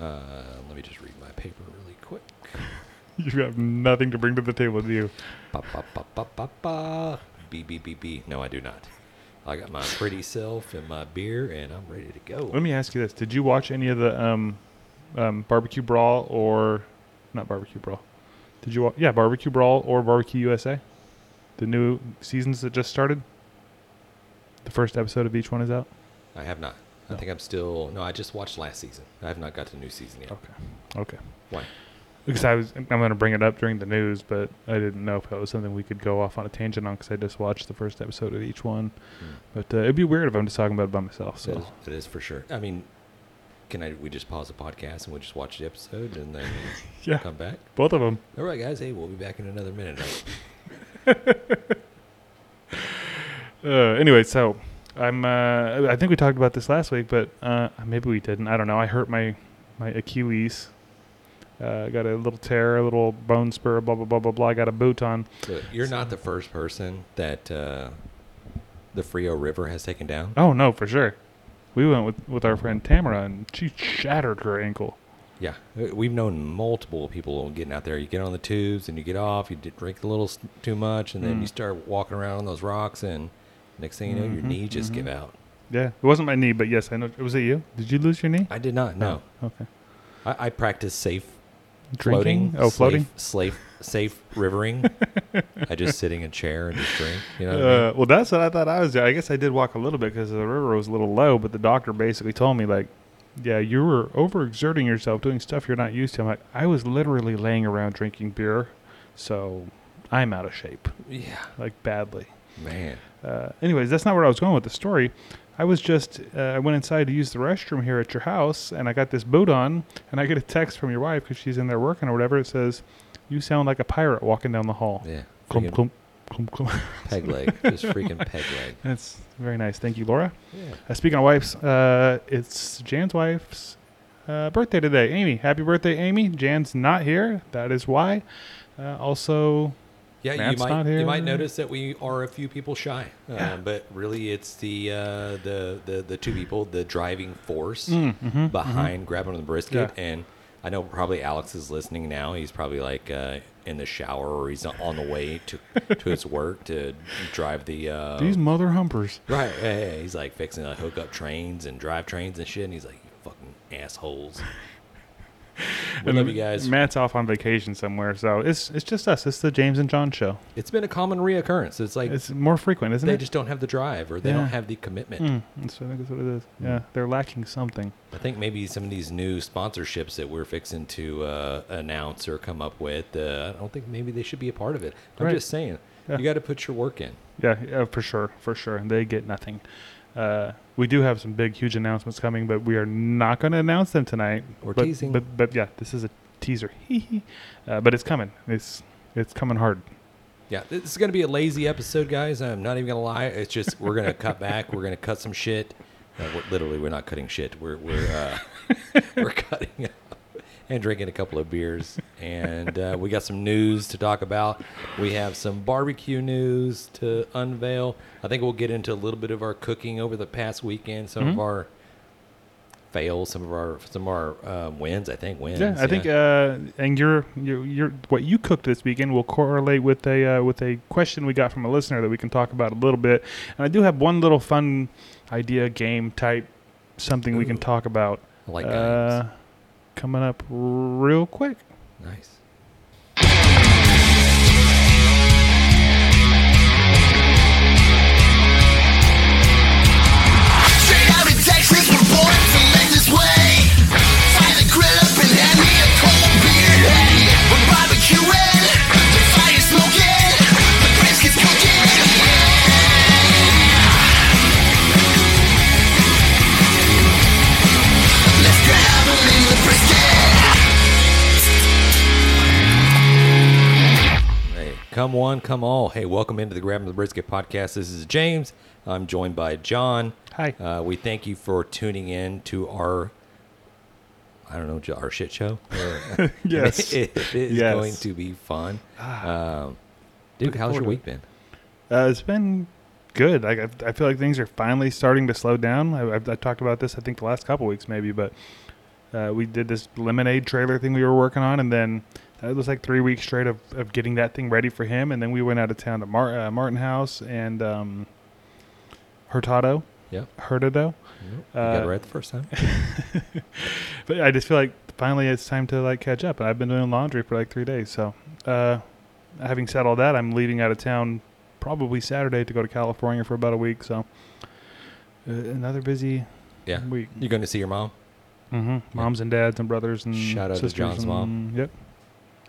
Uh, let me just read my paper really quick. You have nothing to bring to the table, do you? Ba, ba, ba, ba, ba, ba. B, B, B, B. No, I do not. I got my pretty self and my beer, and I'm ready to go. Let me ask you this: Did you watch any of the um, um, barbecue brawl or not barbecue brawl? Did you? Wa- yeah, barbecue brawl or barbecue USA? The new seasons that just started. The first episode of each one is out. I have not. I think I'm still. No, I just watched last season. I have not got to new season yet. Okay. Okay. Why? Because I was, I'm going to bring it up during the news, but I didn't know if that was something we could go off on a tangent on because I just watched the first episode of each one. Hmm. But uh, it'd be weird if I'm just talking about it by myself. So is, it is for sure. I mean, can I? We just pause the podcast and we just watch the episode and then yeah, come back. both of them. All right, guys. Hey, we'll be back in another minute. Uh, anyway, so I'm. Uh, I think we talked about this last week, but uh, maybe we didn't. I don't know. I hurt my my Achilles. Uh, got a little tear, a little bone spur, blah blah blah blah blah. I got a boot on. So you're not the first person that uh, the Frio River has taken down. Oh no, for sure. We went with with our friend Tamara, and she shattered her ankle. Yeah, we've known multiple people getting out there. You get on the tubes and you get off. You drink a little too much, and then Mm. you start walking around on those rocks, and next thing you know, your Mhm, knees just give out. Yeah, it wasn't my knee, but yes, I know. Was it you? Did you lose your knee? I did not. No, Okay. I, I practice safe Drinking? floating. Oh, floating. Safe, safe rivering. I just sit in a chair and just drink. You know. What I mean? Uh, well, that's what I thought I was doing. I guess I did walk a little bit because the river was a little low, but the doctor basically told me like, yeah, you were overexerting yourself doing stuff you're not used to. I'm like, I was literally laying around drinking beer, so I'm out of shape, Yeah, like badly. Man. Uh, anyways, that's not where I was going with the story. I was just uh, I went inside to use the restroom here at your house, and I got this boot on, and I get a text from your wife because she's in there working or whatever. It says, "You sound like a pirate walking down the hall." Yeah. Clump, clump, clump, clump. peg leg. Just freaking peg leg. That's very nice. Thank you, Laura. Yeah. Uh, speaking of wives, uh, it's Jan's wife's uh, birthday today. Amy, happy birthday, Amy. Jan's not here. That is why. Uh, also, Yeah, Matt's you might you might notice that we are a few people shy, Yeah. uh, but really it's the, uh, the the the two people, the driving force Mm, mhm, behind grabbing the brisket. Yeah. And I know probably Alex is listening now. He's probably like uh, in the shower or he's on the way to to his work to drive the. Uh, these mother humpers. right, yeah, yeah, he's like fixing to hook up trains and drive trains and shit. And he's like, "You fucking assholes." We And love you guys. Matt's off on vacation somewhere, so it's it's just us. It's the James and John show. It's been a common reoccurrence. It's like It's more frequent, isn't they it? They just don't have the drive or they Yeah. don't have the commitment. Mm, that's, I think that's what it is. Yeah, they're lacking something. I think maybe some of these new sponsorships that we're fixing to uh, announce or come up with, uh, I don't think maybe they should be a part of it. I'm Right. just saying, Yeah. you got to put your work in. Yeah, yeah, for sure, for sure. And they get nothing. Uh, we do have some big, huge announcements coming, but we are not going to announce them tonight. We're but, teasing. But, but yeah, this is a teaser. uh, but it's coming. It's it's coming hard. Yeah, this is going to be a lazy episode, guys. I'm not even going to lie. It's just we're going to cut back. We're going to cut some shit. Uh, we're, literally, we're not cutting shit. We're we're uh, we're cutting and drinking a couple of beers, and uh, we got some news to talk about. We have some barbecue news to unveil. I think we'll get into a little bit of our cooking over the past weekend. Some of Mhm. our fails, some of our some of our uh, wins. I think wins. Yeah, I think uh, and your your your what you cooked this weekend will correlate with a uh, with a question we got from a listener that we can talk about a little bit. And I do have one little fun idea game type something we can talk about I like uh, games. Coming up real quick. Nice. Come all. Hey, welcome into the Grab 'em the Brisket podcast. This is James. I'm joined by John. Hi. Uh, we thank you for tuning in to our, I don't know, our shit show. Yes. it is Yes. going to be fun. Um, dude, how's your week been? Uh, it's been good. Like I, I feel like things are finally starting to slow down. I, I've, I talked about this I think the last couple weeks maybe, but Uh, we did this lemonade trailer thing we were working on, and then it was like three weeks straight of, of getting that thing ready for him. And then we went out of town to Mar- uh, Martin House and um, Hurtado. Yeah. Hurtado. You got it right the first time. But I just feel like finally it's time to like catch up. And I've been doing laundry for like three days. So, uh, having said all that, I'm leaving out of town probably Saturday to go to California for about a week. So, uh, another busy Yeah. week. You're going to see your mom? hmm Moms and dads and brothers and Shout out to John's mom. Yep.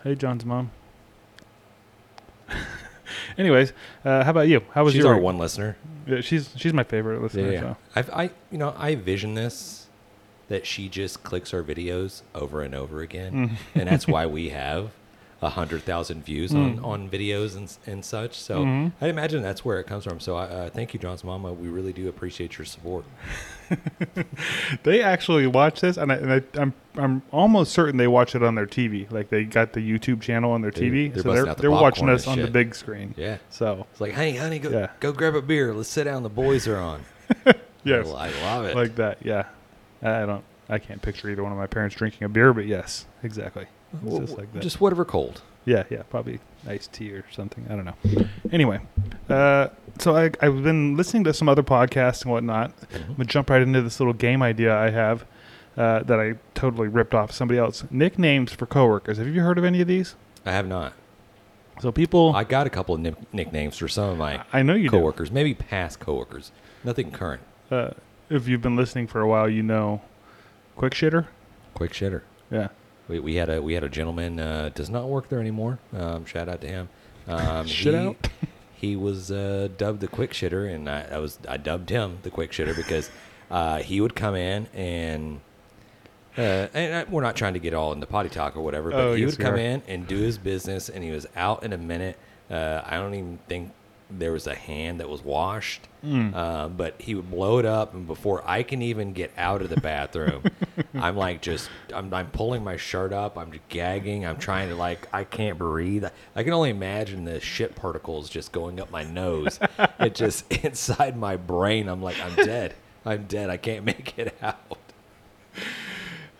Hey, John's mom. Anyways, uh, how about you? How was She's your our one listener. Yeah, she's she's my favorite listener. Yeah, yeah. So. I've, I, you know, I vision this that she just clicks our videos over and over again, and that's why we have hundred thousand views on, on videos and and such. So Mhm. I imagine that's where it comes from. So I, uh, thank you, John's mama. We really do appreciate your support. They actually watch this, and, I, and I, I'm I'm almost certain they watch it on their TV. Like they got the YouTube channel on their They- TV, they're so they're the they're watching us on the big screen. Yeah, So it's like, hey, honey, go Yeah. go grab a beer. Let's sit down. The boys are on. yes, I love it. like that. Yeah, I don't. I can't picture either one of my parents drinking a beer, but yes, exactly. Well, just like that. Just whatever cold. Yeah, yeah, probably iced tea or something. I don't know. Anyway, uh, so I, I've been listening to some other podcasts and whatnot. I'm gonna jump right into this little game idea I have uh, that I totally ripped off somebody else. Nicknames for coworkers. Have you heard of any of these? I have not. So people, I got a couple of nick- nicknames for some of my I know you do. coworkers, maybe past coworkers. Nothing current. Uh, if you've been listening for a while, you know, quick shitter. Quick shitter. Yeah. We, we had a we had a gentleman uh, does not work there anymore. Um, shout out to him. Um, Shit he, out. He was uh, dubbed the quick shitter, and I, I was I dubbed him the quick shitter because uh, he would come in and. Uh, and I, we're not trying to get all into potty talk or whatever, but Oh, he yes, would come in and do his business, and he was out in a minute. Uh, I don't even think there was a hand that was washed, Mm. uh, but he would blow it up, and before I can even get out of the bathroom, I'm like just I'm, I'm pulling my shirt up, I'm just gagging, I'm trying to like I can't breathe. I can only imagine the shit particles just going up my nose. it just inside my brain. I'm like I'm dead. I'm dead. I can't make it out.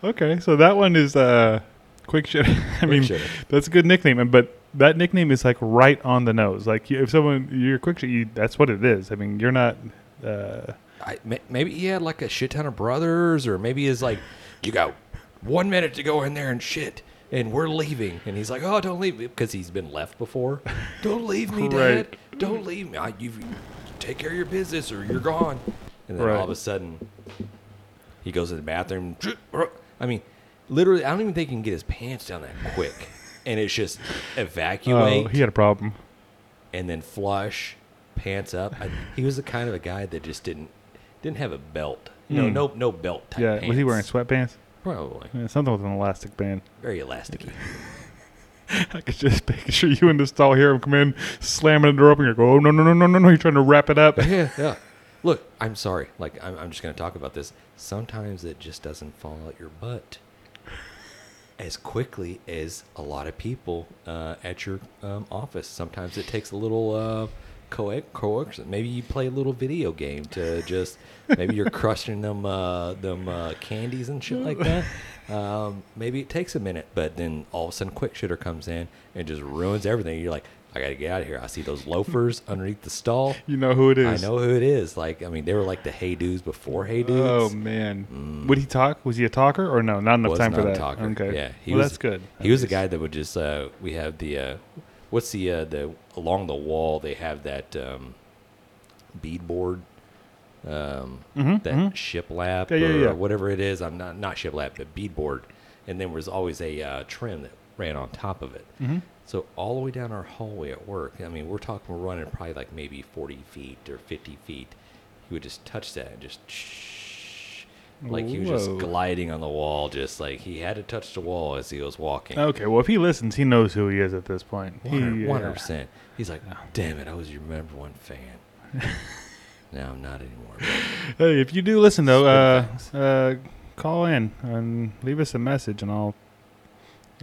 Okay, so that one is uh, quick shitter. I mean, shitter. that's a good nickname, but that nickname is like right on the nose. Like if someone you're quick you that's what it is. I mean, you're not. Uh, I, maybe he had like a shit ton of brothers, or maybe he's like, you got one minute to go in there and shit, and we're leaving. And he's like, oh, don't leave me, because he's been left before. Don't leave me, Dad. Right. Don't leave me. I, you take care of your business, or you're gone. And then Right. all of a sudden, he goes to the bathroom. I mean, literally, I don't even think he can get his pants down that quick. And it's just evacuate oh, he had a problem. and then flush, pants up. I, he was the kind of a guy that just didn't didn't have a belt. No, Hmm. no no belt type. Yeah, pants. was he wearing sweatpants? Probably Yeah, something with an elastic band. very elasticy. I could just picture you in the stall, hear him come in, slamming the door open. You go, oh no no no no no no! You're trying to wrap it up. yeah, yeah. Look, I'm sorry. Like I'm, I'm just gonna talk about this. Sometimes it just doesn't fall out your butt as quickly as a lot of people uh, at your um, office. Sometimes it takes a little uh, co- coercion. Maybe you play a little video game to just maybe you're crushing them uh, them uh, candies and shit like that. Um, maybe it takes a minute, but then all of a sudden, quick shitter comes in and just ruins everything. You're like, I gotta get out of here. I see those loafers underneath the stall. You know who it is. I know who it is. Like, I mean, they were like the Hey Dudes before Hey Dudes. Oh man, would he talk? Was he a talker or no? Not enough was time not for a that. talker. Okay, Yeah, he well, was. that's good. He was the guy that would just. Uh, we have the. Uh, what's the uh, the along the wall? They have that um, beadboard. Um, Mhm, that mhm. shiplap Yeah, yeah, or yeah. whatever it is. I'm not not shiplap, but beadboard. And then there was always a uh, trim that ran on top of it. Mhm. So all the way down our hallway at work, I mean, we're talking, we're running probably like maybe 40 feet or 50 feet. He would just touch that and just shh, like he was just gliding on the wall, just like he had to touch the wall as he was walking. Okay, well if he listens, he knows who he is at this point. He, One hundred uh, percent. He's like, damn it, I was your number one fan. now I'm not anymore. but Hey, if you do listen though, uh, uh, call in and leave us a message, and I'll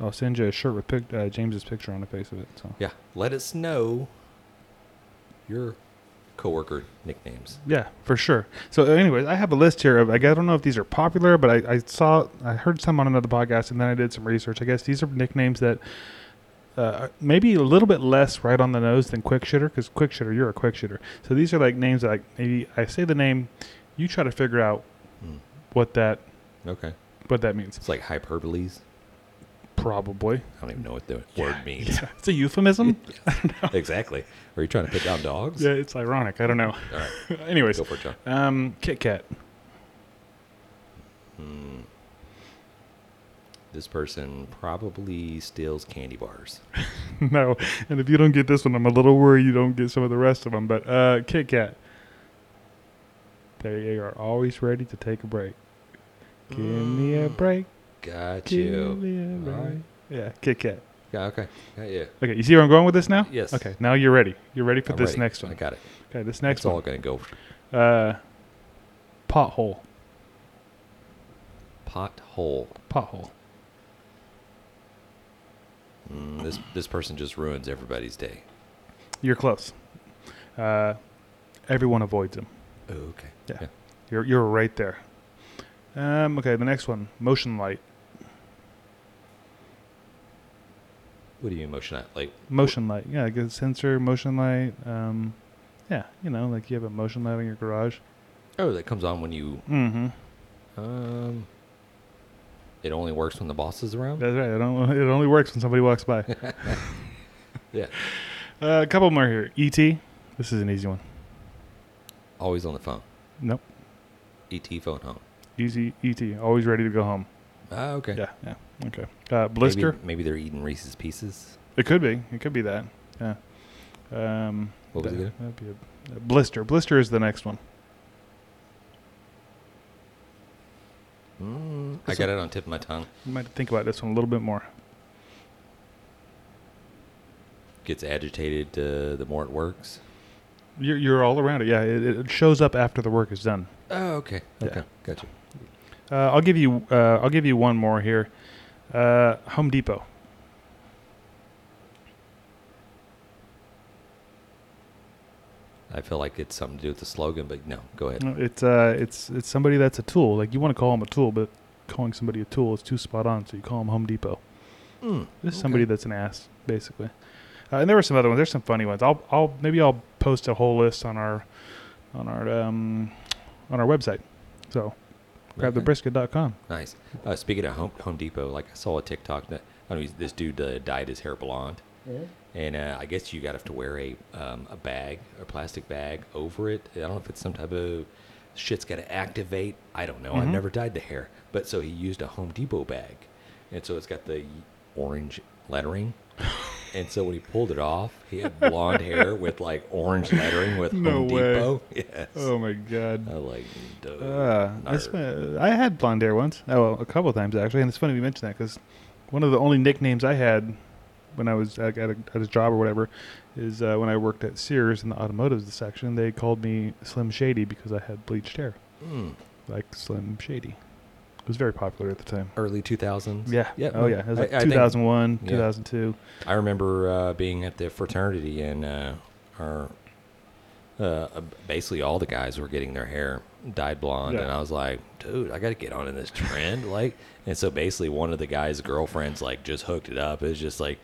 I'll send you a shirt with pic- uh, James's picture on the face of it. So Yeah, let us know your coworker nicknames. Yeah, for sure. So, anyways, I have a list here of. Like, I don't know if these are popular, but I, I saw, I heard some on another podcast, and then I did some research. I guess these are nicknames that uh, maybe a little bit less right on the nose than quick shitter, because quick shitter, you're a quick shitter. So these are like names that like maybe I say the name, you try to figure out Hmm. what that Okay. what that means. It's like hyperboles. Probably. I don't even know what the word means. Yeah, it's a euphemism. exactly. Are you trying to put down dogs? yeah, it's ironic. I don't know. All right. Anyways, Go for it, John. um, Kit Kat. Hmm. This person probably steals candy bars. no, and if you don't get this one, I'm a little worried you don't get some of the rest of them. But uh, Kit Kat, they are always ready to take a break. Give me a Mm. break. Got you. me. All right. Yeah, Kit Kat. Yeah, okay. Got you. Okay, you see where I'm going with this now? Yes. Okay, now you're ready. You're ready for I'm this ready. next one. I got it. Okay, this next one. It's all one. going to go Uh, pothole. pothole. Pothole. Mm, this this person just ruins everybody's day. You're close. Uh, everyone avoids him. Oh, okay. Yeah. You're you're right there. Um, okay, the next one, motion light. What do you mean motion? light? Like Motion light. Yeah, like a sensor, motion light. Um, yeah, you know, like you have a motion light in your garage. oh, that comes on when you Mm-hmm. um. It only works when the boss is around. That's right. It, it only works when somebody walks by. Yeah. Uh, a couple more here. E.T. This is an easy one. Always on the phone. Nope. ET phone home. Easy. E.T. Always ready to go home. Ah, okay. Yeah. Yeah. Okay. Uh, blister. Maybe, maybe they're eating Reese's Pieces. It could be. It could be that. Yeah. Um, What was it that, again? That'd be a, a blister. Blister is the next one. Mm, I got it on tip of my tongue. You might think about this one a little bit more. Gets agitated uh, the more it works. You're, you're all around it. Yeah. It, it shows up after the work is done. Oh, okay. Yeah. Okay. Gotcha. Uh, I'll give you. Uh, I'll give you one more here. Uh, Home Depot. I feel like it's something to do with the slogan, but no, go ahead. No, It's uh, it's it's somebody that's a tool. Like you want to call them a tool, but calling somebody a tool is too spot on. So you call them Home Depot. Mm, Just okay. somebody that's an ass, basically. Uh, and there were some other ones. There's some funny ones. I'll I'll maybe I'll post a whole list on our on our um on our website. So. grabthebrisket.com. Nice. Uh, speaking of Home, Home Depot, like I saw a TikTok that I don't know, this dude uh, dyed his hair blonde, and uh, I guess you got to have to wear a um, a bag, a plastic bag over it. I don't know if it's some type of shit's got to activate. I don't know. I've Mhm. never dyed the hair, but so he used a Home Depot bag, and so it's got the orange lettering. And so when he pulled it off, he had blonde hair with like orange lettering with No Home way. Depot. Yes. Oh my god. I like. Uh, that's. I had blonde hair once. Oh, well, a couple of times actually, and it's funny you mention that because one of the only nicknames I had when I was at, at, a, at a job or whatever is uh, when I worked at Sears in the automotive section. They called me Slim Shady because I had bleached hair, Mm. like Slim Shady. It was very popular at the time. early 2000s. Yeah. Yeah. Oh yeah. It was like I- I think- 2001, yeah. 2002. I remember uh, being at the fraternity and uh, our uh, uh, basically all the guys were getting their hair dyed blonde, Yeah. and I was like, dude, I got to get on in this trend, like. And so basically, one of the guys' girlfriends like just hooked it up. It was just like,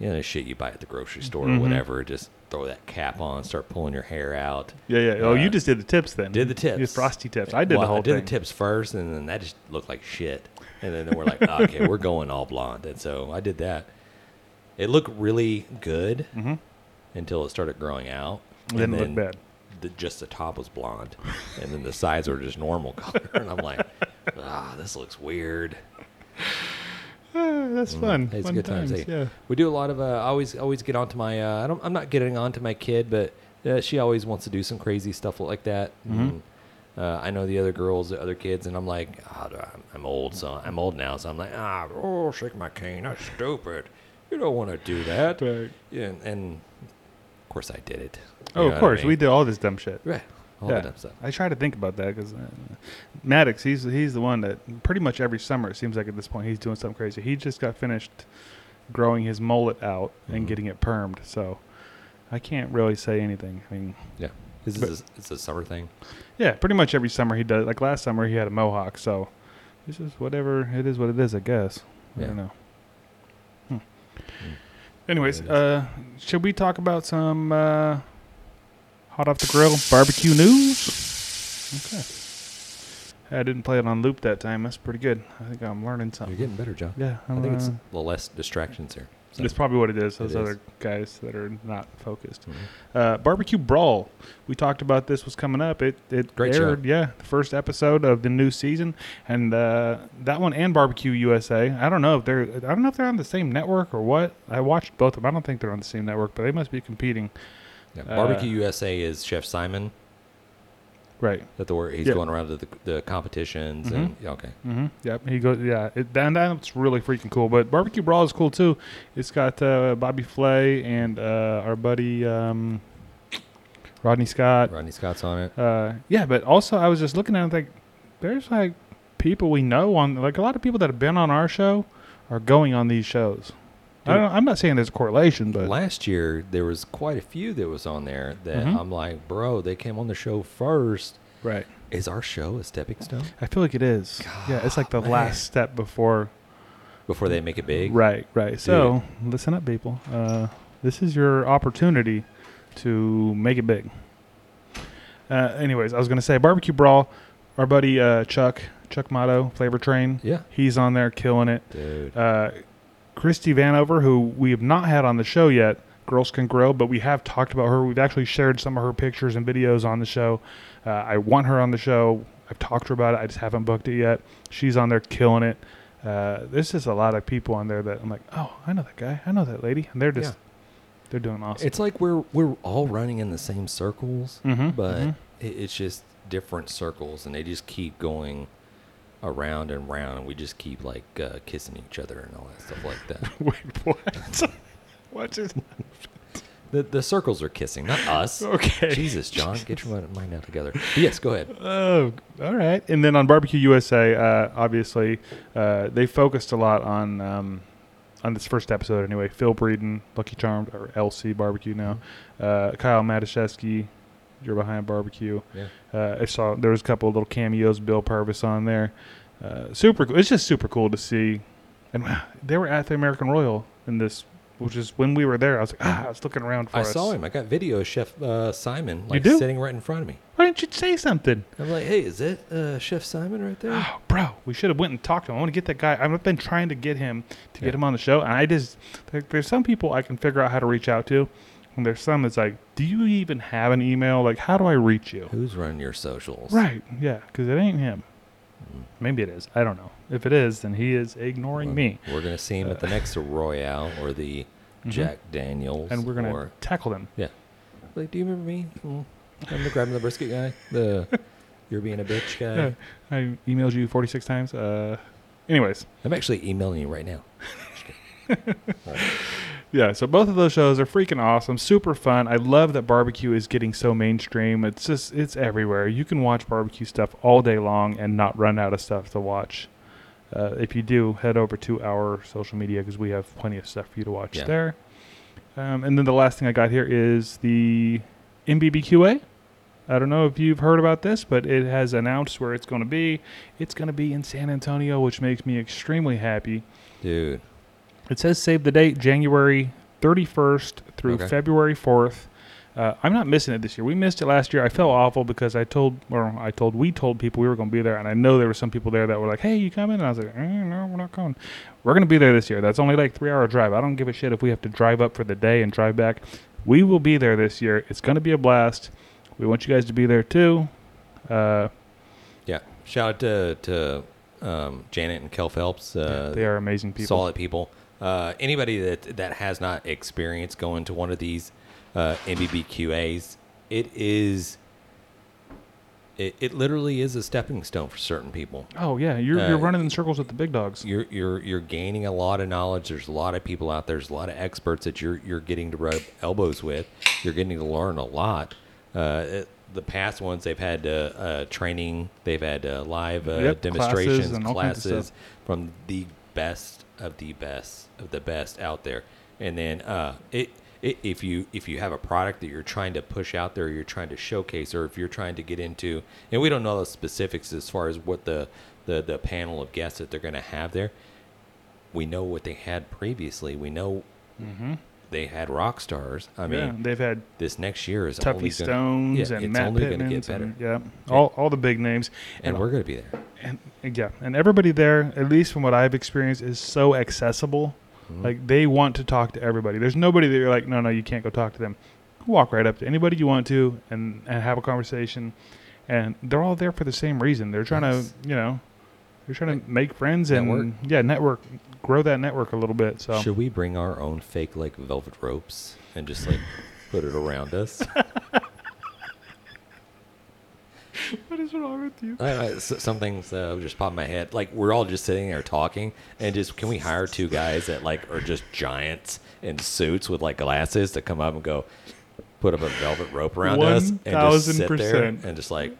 you know, the shit you buy at the grocery store Mhm. or whatever. Just throw that cap on, start pulling your hair out. Yeah, yeah. Oh, you Uh, just did the tips then. Did the You did tips? frosty tips. I did Well, the whole I did thing. the tips first, and then that just looked like shit. And then we're like, okay, we're going all blonde. And so I did that. It looked really good Mm-hmm. until it started growing out. Then and it looked bad. The, just the top was blonde, and then the sides were just normal color. And I'm like, ah, this looks weird. That's fun. It's fun good times. times. Yeah. We do a lot of. Uh, I always always get onto my. Uh, I don't. I'm not getting onto my kid, but uh, she always wants to do some crazy stuff like that. Mhm. And, uh, I know the other girls, the other kids, and I'm like, oh, I'm- old, so I'm old now, so I'm like, ah, oh, shake my cane, that's stupid. You don't want to do that. Right. Yeah, and, and of course I did it. You Oh, of what I course. mean? We did all this dumb shit. Right. All yeah. that dumb stuff. I try to think about that because uh, Maddox, he's he's the one that pretty much every summer it seems like at this point he's doing something crazy. He just got finished growing his mullet out and Mhm. getting it permed, so I can't really say anything. I mean, Yeah. This is a, it's a summer thing. Yeah, pretty much every summer he does. Like last summer, he had a mohawk. So it's just whatever it is, what it is, I guess. I Yeah. don't know. Hmm. Anyways, uh, should we talk about some uh, hot off the grill barbecue news? Okay. I didn't play it on loop that time. That's pretty good. I think I'm learning something. You're getting better, John. Yeah, I I'm, think it's uh, a little less distractions here. So. That's probably what it is. Those It is. other guys that are not focused. Mhm. Uh, Barbecue Brawl. We talked about this was coming up. It it Great show. aired, yeah, the first episode of the new season, and uh, that one and Barbecue USA. I don't know if they're I don't know if they're on the same network or what. I watched both of them. I don't think they're on the same network, but they must be competing. Yeah, uh, Barbecue USA is Chef Symon. Right. That the word he's Yeah. going around to the, the competitions and yeah, okay. Mm-hmm. Yep. He goes. Yeah. It, and that's really freaking cool. But Barbecue Brawl is cool too. It's got uh, Bobby Flay and uh, our buddy um, Rodney Scott. Rodney Scott's on it. Uh, yeah, but also I was just looking at it like there's like people we know on like a lot of people that have been on our show are going on these shows. I I'm not saying there's a correlation, but Last year there was quite a few that was on there that Mhm. I'm like, bro, they came on the show first. right. Is our show a stepping stone I feel like it is. yeah, it's like the man. last step before. before they make it big? Right, right. So listen up, people. Uh, this is your opportunity to make it big. Uh, anyways, I was gonna say barbecue brawl. Our buddy uh, Chuck Chuck Motto Flavor Train. Yeah, He's on there killing it. dude. Christy Vanover, who we have not had on the show yet, Girls Can Grill, but we have talked about her. We've actually shared some of her pictures and videos on the show. Uh, I want her on the show. I've talked to her about it. I just haven't booked it yet. She's on there killing it. Uh, there's just a lot of people on there that I'm like, oh, I know that guy. I know that lady, and they're just Yeah. they're doing awesome. It's like we're we're all running in the same circles, Mhm, but mhm. It's just different circles, and they just keep going around and round, and we just keep like uh, kissing each other and all that stuff like that. Wait, what? what is? the the circles are kissing, not us. Okay. Jesus, John, get your mind- mind out together. But yes, go ahead. Oh, all right. And then on Barbecue USA, uh, obviously, uh, they focused a lot on um, on this first episode anyway. Phil Breeden, Lucky Charmed, or LC Barbecue now. Uh, Kyle Matuszewski, you're behind Barbecue. Yeah. Uh, I saw there was a couple of little cameos. Bill Purvis on there. Uh, super. cool. It's just super cool to see. And they were at the American Royal in this, which is when we were there. I was like, ah, I was looking around for I us. saw him. I got video of Chef uh, Symon like do? sitting right in front of me. Why didn't you say something? I'm like, hey, is that uh, Chef Symon right there? Oh, bro, we should have went and talked to him. I want to get that guy. I've been trying to get him to Yeah. get him on the show, and I just there, there's some people I can figure out how to reach out to, and there's some that's like, do you even have an email? Like, how do I reach you? Who's running your socials? Right? Yeah, because it ain't him. Maybe it is. I don't know. If it is, then he is ignoring Well, me, We're gonna see him at the next Royal or the Mhm. Jack Daniels, and we're gonna Or, tackle them. yeah. Like, do you remember me? Mm, I'm the grabbing the brisket guy. The you're being a bitch guy. Yeah. I emailed you 46 times. Uh, anyways, I'm actually emailing you right now. Yeah, so both of those shows are freaking awesome, super fun. I love that barbecue is getting so mainstream. It's just it's everywhere. You can watch barbecue stuff all day long and not run out of stuff to watch. Uh, if you do, head over to our social media because we have plenty of stuff for you to watch Yeah. there. Um, and then the last thing I got here is the NBBQA. I don't know if you've heard about this, but it has announced where it's going to be. It's going to be in San Antonio, which makes me extremely happy. Dude, It says save the date January 31st through Okay. February 4th. Uh, I'm not missing it this year. We missed it last year. I felt awful because I told, or I told, we told people we were going to be there, and I know there were some people there that were like, "Hey, you coming?" And I was like, eh, "No, we're not coming. We're going to be there this year. That's only like three hour drive. I don't give a shit if we have to drive up for the day and drive back. We will be there this year. It's going to be a blast. We want you guys to be there too. Uh, yeah. Shout out to to um, Janet and Kell Phelps. Uh, they are amazing people. solid people. Uh, anybody that that has not experienced going to one of these uh, NBBQAs, it is. It, it literally is a stepping stone for certain people. Oh yeah, you're Uh, you're running in circles with the big dogs. You're you're you're gaining a lot of knowledge. There's a lot of people out there. There's a lot of experts that you're you're getting to rub elbows with. You're getting to learn a lot. Uh, it- the past ones they've had uh, uh, training. They've had uh, live uh, Yep, demonstrations, and all kinds of classes from the best of the best of the best out there. And then uh, it i- if you if you have a product that you're trying to push out there, you're trying to showcase, or if you're trying to get into, and we don't know the specifics as far as what the the, the panel of guests that they're going to have there. We know what they had previously. We know they had rock stars. I mean, yeah, they've had this next year is Tuffy only Stones gonna, yeah, and it's Matt Pittman. get better, yeah, all all the big names, and we're going to be there. and yeah, and everybody there, at least from what I've experienced, is so accessible. Mm-hmm. Like they want to talk to everybody. There's nobody that you're like, no, no, you can't go talk to them. Walk right up to anybody you want to and and have a conversation. And they're all there for the same reason. They're trying Yes. to, you know, they're trying to make friends and Network. yeah, network, grow that network a little bit. So Should we bring our own fake like velvet ropes and just like put it around us? what is wrong with you? S- some things uh, just pop in my head. Like we're all just sitting there talking, and just can we hire two guys that like are just giants in suits with like glasses to come up and go put up a velvet rope around us and just sit there 1000%. and just like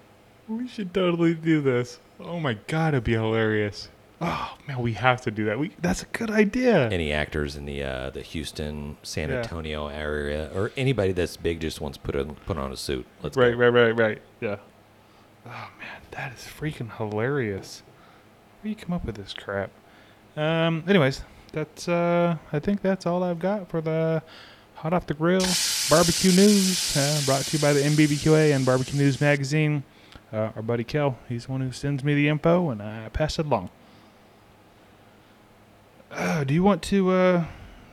We should totally do this. Oh my god, it'd be hilarious. Oh man, we have to do that. We that's a good idea. any actors in the uh, the Houston, San Yeah. Antonio area or anybody that's big just wants to put on put on a suit. Let's right, go. right, right, right. Yeah. Oh man, that is freaking hilarious. Where you come up with this crap? Um. Anyways, that's uh. I think that's all I've got for the hot off the grill barbecue news. Uh, brought to you by the NBBQA and Barbecue News Magazine. Uh, our buddy Kell, he's the one who sends me the info, and I pass it along. Uh, do you want to uh,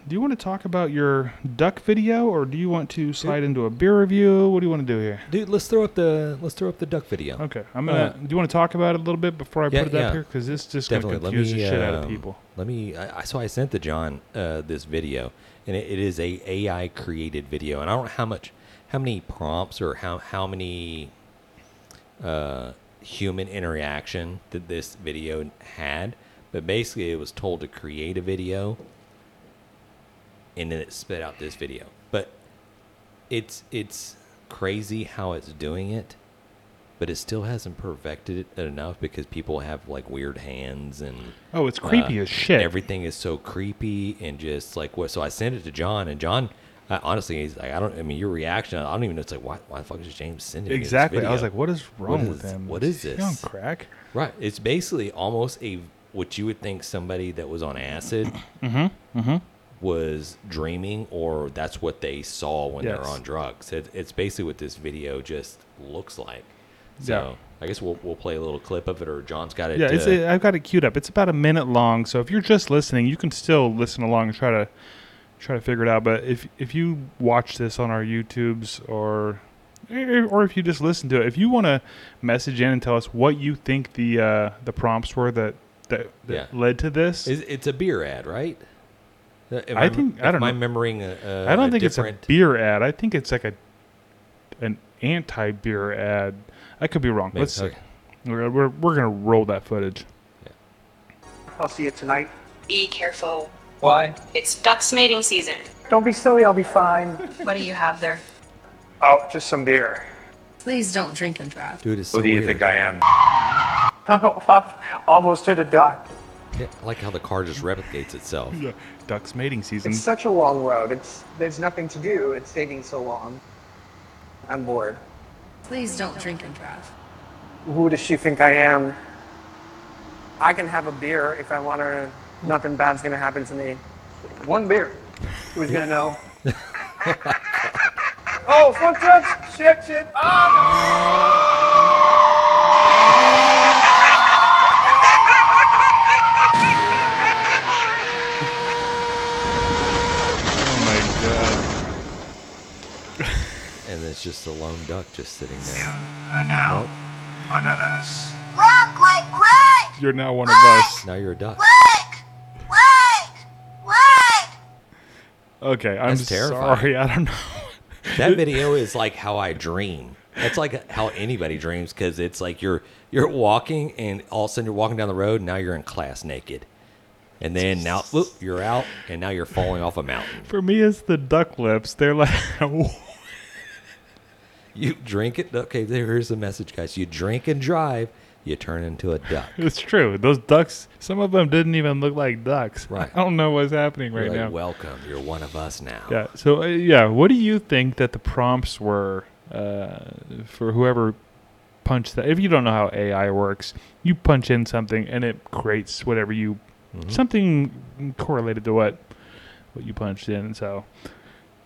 do you want to talk about your duck video, or do you want to slide into a beer review? What do you want to do here? Dude, let's throw up the let's throw up the duck video. Okay, I'm gonna. Uh, do you want to talk about it a little bit before I Yeah, put it yeah. up here? Because this just gonna confuse me the shit out of um, people. Let me. I, I- so I sent to John uh, this video, and it, it is a AI created video, and I don't know how much, how many prompts or how how many uh, human interaction that this video had, but basically it was told to create a video, and then it spit out this video. But it's it's crazy how it's doing it but it still hasn't perfected it enough because people have like weird hands and Oh, it's creepy uh, as shit. Everything is so creepy and just like what. So I sent it to John, and John, uh, honestly, he's like, I don't. I mean, your reaction, I don't even know. It's like, why? Why the fuck is James sending this exactly. I was like, what is wrong with is- him? what Is is he on this? crack? Right. It's basically almost a what you would think somebody that was on acid mm-hmm. Mm-hmm, was dreaming, or that's what they saw when they're on drugs. It, it's basically what this video just looks like. So I guess we'll we'll play a little clip of it, or John's got it. Yeah, it's, uh, I've got it queued up. It's about a minute long, so if you're just listening, you can still listen along and try to try to figure it out. But if if you watch this on our YouTubes or or if you just listen to it, if you want to message in and tell us what you think the uh, the prompts were that that, that Yeah. led to this, it's a beer ad, right? Uh, Am I think- I don't Am I know. remembering a, a, I don't a think it's a beer ad. I think it's like a an anti beer ad. I could be wrong. Maybe- Let's see. We're, we're, we're gonna roll that footage. I'll see you tonight. Be careful. Why? It's ducks mating season. Don't be silly, I'll be fine. What do you have there? Oh, just some beer. Please don't drink and drive. Dude, it's so Who do you weird. think I am? Almost hit a duck. Yeah, I like how the car just replicates itself. Ducks mating season. It's such a long road. It's there's nothing to do. It's taking so long. I'm bored. Please don't drink and drive. Who does she think I am? I can have a beer if I want to. Nothing bad's gonna happen to me. One beer. Who's gonna know? oh, footsteps! Shit, shit! Ah! oh my god. And it's just a lone duck just sitting there. And now, one of us. You're now one of us. Now you're a duck. Okay, I'm That's terrifying. sorry. I don't know. That video is like how I dream. That's like how anybody dreams because it's like you're you're walking and all of a sudden you're walking down the road and now you're in class naked, and then now whoop, you're out and now you're falling off a mountain. For me, it's the duck lips. They're like, You drink it. Okay, there's the message, guys. You drink and drive, you turn into a duck. It's true. Those ducks, some of them didn't even look like ducks. Right. I don't know what's happening right like, now. Welcome, you're one of us now. Yeah. So uh, yeah, what do you think that the prompts were uh, for whoever punched that? If you don't know how AI works, you punch in something and it creates whatever you Mhm. something correlated to what what you punched in. So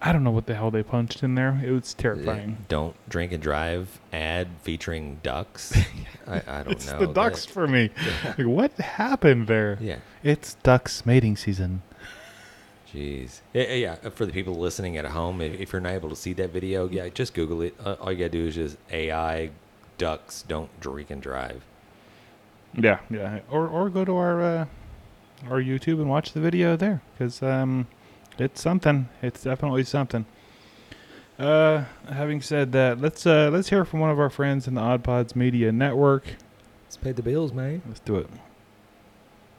I don't know what the hell they punched in there. It was terrifying. Don't drink and drive ad featuring ducks. I, I don't It's know. the ducks That- for me. Like, what happened there? yeah. It's ducks mating season. Jeez. Yeah, yeah, yeah, For the people listening at home, if, if you're not able to see that video, yeah, just Google it. Uh, all you gotta do is just AI ducks don't drink and drive. Yeah, yeah. Or or go to our uh, our YouTube and watch the video there because um, it's something. It's definitely something. Uh, having said that, let's uh let's hear from one of our friends in the Odd Pods Media Network. Let's pay the bills, man. Let's do it.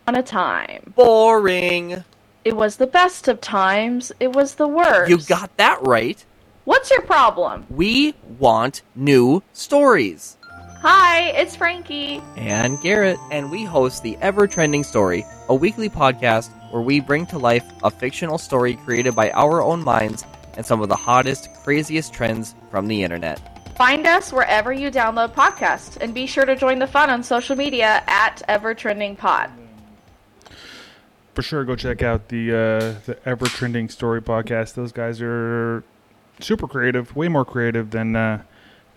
on a time. Boring. It was the best of times. It was the worst. You got that right. What's your problem? We want new stories. Hi, it's Frankie. And Garrett, and we host the Ever Trending Story, a weekly podcast where we bring to life a fictional story created by our own minds and some of the hottest, craziest trends from the internet. Find us wherever you download podcasts, and be sure to join the fun on social media at EverTrendingPod. For sure, go check out the uh, the ever trending story podcast. Those guys are super creative, way more creative than uh,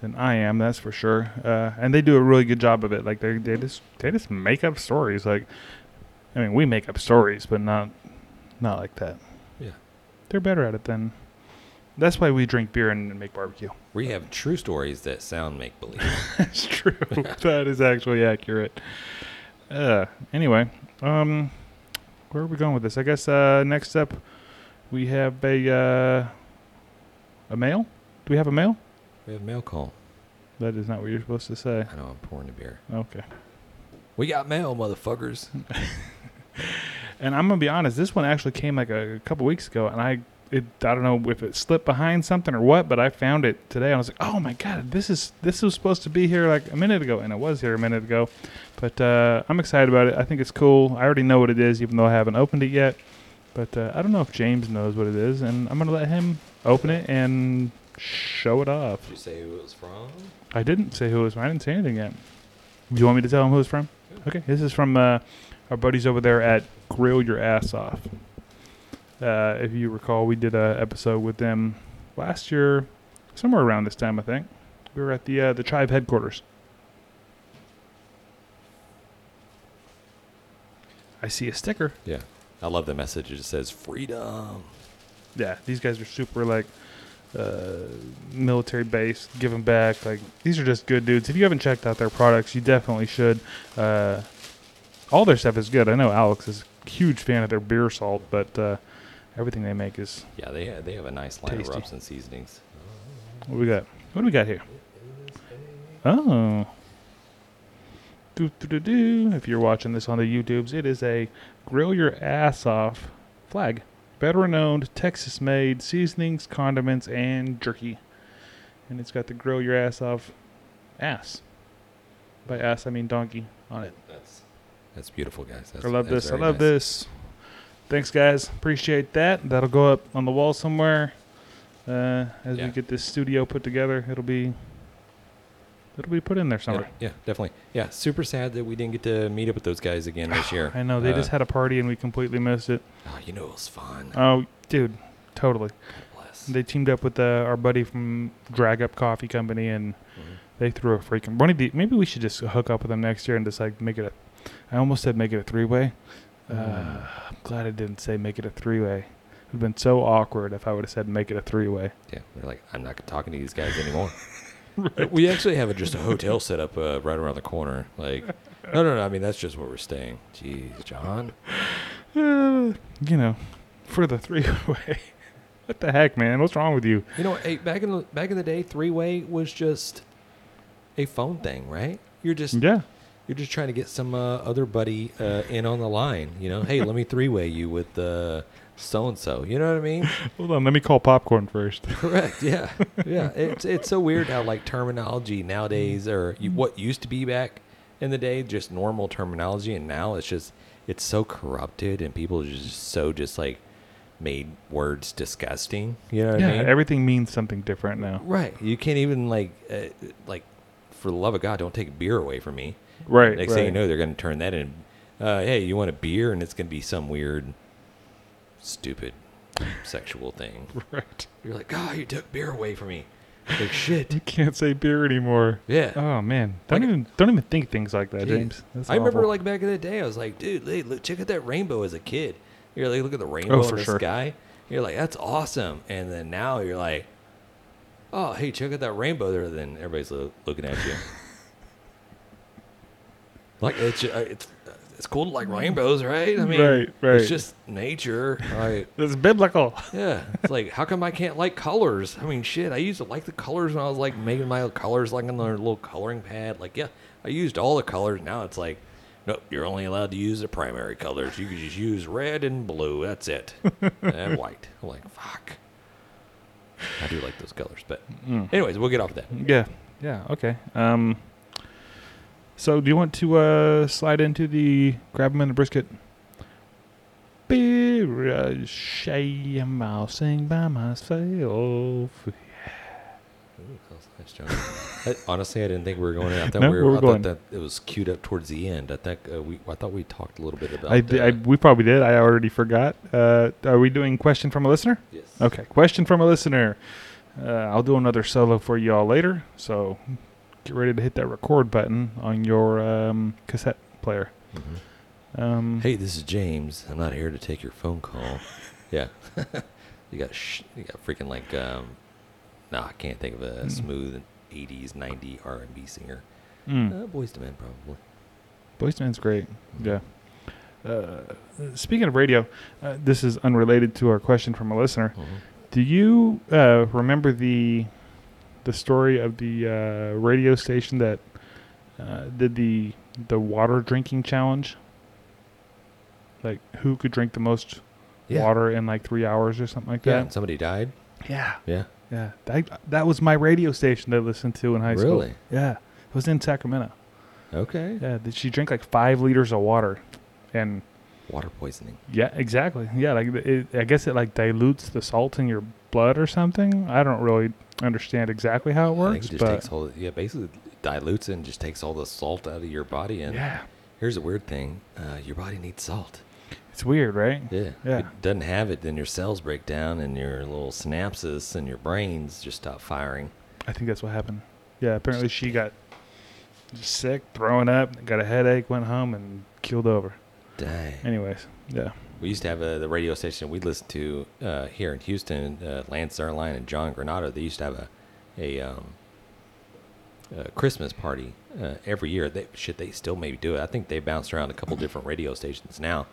than I am. That's for sure. Uh, and they do a really good job of it. Like they they just they just make up stories. Like I mean, we make up stories, but not not like that. Yeah. They're better at it than. That's why we drink beer and make barbecue. We have true stories that sound make believe. That's true. that is actually accurate. Uh, anyway, um, where are we going with this? I guess uh, next up we have a uh, a mail. Do we have a mail? we have mail call. That is not what you're supposed to say. I know I'm pouring the beer. Okay. We got mail, motherfuckers. And I'm gonna be honest. This one actually came like a, a couple weeks ago, and I it I don't know if it slipped behind something or what, but I found it today. I was like, oh my god, this is this was supposed to be here like a minute ago, and it was here a minute ago. But uh, I'm excited about it. I think it's cool. I already know what it is, even though I haven't opened it yet. But uh, I don't know if James knows what it is, and I'm gonna let him open it and show it off. Did you say who it was from? I didn't say who it was from. I didn't say anything yet. Do you want me to tell him who it's from? Okay, this is from uh, our buddies over there at Grill Your Ass Off. Uh, if you recall, we did a episode with them last year, somewhere around this time, I think. We were at the uh, the Chive headquarters. I see a sticker. Yeah. I love the message. It just says freedom. Yeah, these guys are super like uh, military based, giving back. Like these are just good dudes. If you haven't checked out their products, you definitely should. Uh, all their stuff is good. I know Alex is a huge fan of their beer salt, but uh, everything they make is Yeah, they ha- they have a nice line Tasty. of rubs and seasonings. what we got. What do we got here? Oh. Do, do, do, do. If you're watching this on the YouTubes, it is a grill your ass off flag. Veteran owned, Texas made seasonings, condiments, and jerky. And it's got the grill your ass off ass. By ass, I mean donkey on it. That's that's beautiful, guys. That's, I love this. I love nice. this. Thanks, guys. Appreciate that. That'll go up on the wall somewhere. Uh, as Yeah. we get this studio put together, it'll be it'll be put in there Yeah, somewhere. yeah, definitely. Yeah, super sad that we didn't get to meet up with those guys again this year. I know they Uh, just had a party and we completely missed it. Oh, you know it was fun. Oh, dude, totally. Bless. They teamed up with uh, our buddy from Drag Up Coffee Company, and Mhm. they threw a freaking. One of the maybe we should just hook up with them next year and just like make it a. I almost said make it a three way. Uh, Mm. I'm glad I didn't say make it a three way. It would have been so awkward if I would have said make it a three way. Yeah, they're like, I'm not talking to these guys anymore. We actually have a, just a hotel set up uh, right around the corner. Like, no, no, no. I mean, that's just where we're staying. Jeez, John. Uh, you know, for the three way. what the heck, man? What's wrong with you? You know, hey, back in the back in the day, three way was just a phone thing, right? You're just Yeah. you're just trying to get some uh, other buddy uh, in on the line. You know, hey, let me three way you with uh, so and so. You know what I mean? Hold on, let me call popcorn first. Correct. Yeah. Yeah. It's it's so weird how like terminology nowadays or what used to be back in the day, just normal terminology, and now it's just it's so corrupted, and people are just so just like made words disgusting. You know what yeah, I mean? everything means something different now. right. You can't even like uh, like for the love of God, don't take beer away from me. Right. Next right. thing you know, they're going to turn that in. Uh, hey, you want a beer? And it's going to be some weird, stupid, sexual thing. Right. You're like, oh, you took beer away from me. Like shit. You can't say beer anymore. Yeah. Oh man, don't Like- even don't even think things like that. James. That's I remember like back in the day, I was like, dude, hey, look, check out that rainbow as a kid. You're like, look at the rainbow for in the sure. sky. You're like, that's awesome. And then now you're like, oh, hey, check out that rainbow there. Then everybody's lo- looking at you. like it's uh, it's it's cool to like rainbows, right? I mean, Right, right. It's just nature. Like, it's biblical. yeah, it's like how come I can't like colors? I mean, shit, I used to like the colors when I was like making my colors like on the little coloring pad. Like, yeah, I used all the colors. Now it's like, nope, you're only allowed to use the primary colors. You can just use red and blue. That's it, and white. I'm like, fuck. I do like those colors, but anyways, we'll get off of that. Yeah. Yeah. Okay. Um. So, do you want to uh, slide into the grab grab 'em in the brisket? Beer, uh, shame, I'll sing by myself. Ooh, that was nice, Jon. I, honestly, I didn't think we were going. In. I thought No, we were. we were I going. thought that it was queued up towards the end. I think uh, we. I thought we talked a little bit about. I, di- I, we probably did. I already forgot. Uh, are we doing question from a listener? yes. Okay, question from a listener. Uh, I'll do another solo for y'all later, so get ready to hit that record button on your um, cassette player. Mhm. Um, Hey, this is James. I'm not here to take your phone call. yeah. you got sh- you got freaking like um nah, I can't think of a smooth 80s 90 R&B singer. mm, Uh, Boyz II Men probably. Boyz II Men's great. Yeah. Uh, speaking of radio, uh, this is unrelated to our question from a listener. Mhm. Do you uh, remember the the story of the uh, radio station that uh, did the the water drinking challenge? Like who could drink the most Yeah. water in like three hours or something like Yeah, that? and somebody died. Yeah, Yeah. yeah. That, that was my radio station that I listened to in high school. Really? Yeah, it was in Sacramento. Okay. Yeah, did she drink like five liters of water, and Water poisoning. yeah, exactly. Yeah, like it, I guess it like dilutes the salt in your blood or something. I don't really understand exactly how it works, it just but takes all yeah, basically dilutes it and just takes all the salt out of your body and yeah, here's a weird thing. Uh, your body needs salt. it's weird, right? Yeah. Yeah. If it doesn't have it, then your cells break down and your little synapses and your brains just stop firing. I think that's what happened. Yeah, apparently she got sick, throwing up, got a headache, went home, and killed over. Dang. Anyways, yeah. We used to have a, the radio station we listened to uh, here in Houston, uh, Lance Zierlein and John Granato. They used to have a a, um, a Christmas party uh, every year. They, shit, they still maybe do it. I think they bounced around a couple different radio stations now,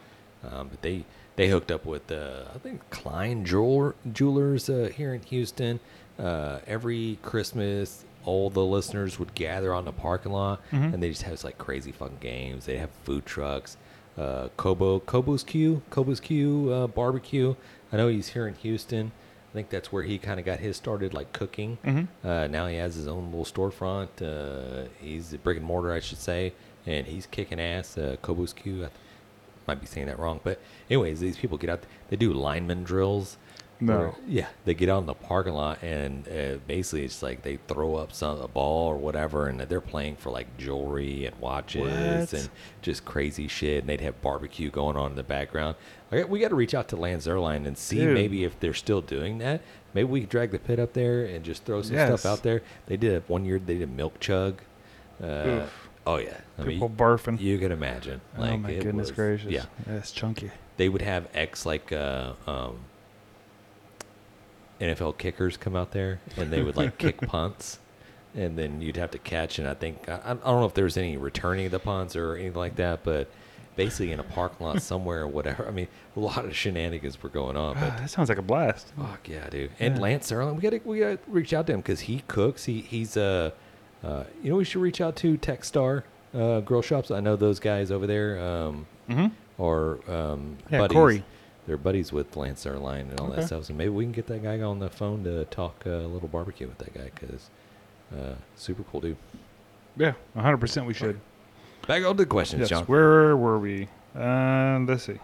um, but they they hooked up with uh, I think Klein Jeweler, Jewelers uh, here in Houston. Uh, every Christmas, all the listeners would gather on the parking lot, Mhm. and they just have like crazy fucking games. They have food trucks uh, Kobo Kobo's Q Kobo's Q uh, barbecue. I know he's here in Houston. I think that's where he kind of got his started, like cooking. Mhm. Uh, now he has his own little storefront. Uh, he's a brick and mortar, I should say, and he's kicking ass. Uh, Kobo's Q. I th- might be saying that wrong, but anyways, these people get out. They do lineman drills. No. where- yeah, they get out in the parking lot and uh, basically it's like they throw up some a ball or whatever, and they're playing for like jewelry and watches What? and just crazy shit. And they'd have barbecue going on in the background. I got- we got to reach out to Lance Zierlein and see Dude. maybe if they're still doing that. Maybe we could drag the pit up there and just throw some Yes. stuff out there. They did it one year. They did a milk chug. Uh, oh yeah, I mean, People barfing. you can imagine. oh my goodness was- gracious. Yeah, That's chunky. they would have ex like uh, um, NFL kickers come out there, and they would like kick punts, and then you'd have to catch. And I think I, I don't know if there was any returning of the punts or anything like that, but basically in a parking lot somewhere or whatever. I mean, a lot of shenanigans were going on, Ah, but that sounds like a blast. Fuck yeah, dude! And Yeah. Lance Zierlein, we gotta we gotta reach out to him because he cooks. He he's uh, uh, you know, we should reach out to Techstar uh, Grill Shops. I know those guys over there. Um, Mm-hmm. or um, Yeah, buddies. Corey. They're buddies with Lance Zierlein and all Okay. that stuff. So maybe we can get that guy on the phone to talk uh, a little barbecue with that guy because uh, super cool dude. Yeah, 100% we should. Back on to the questions, Yes. Jon. Where were we? Uh, let's see.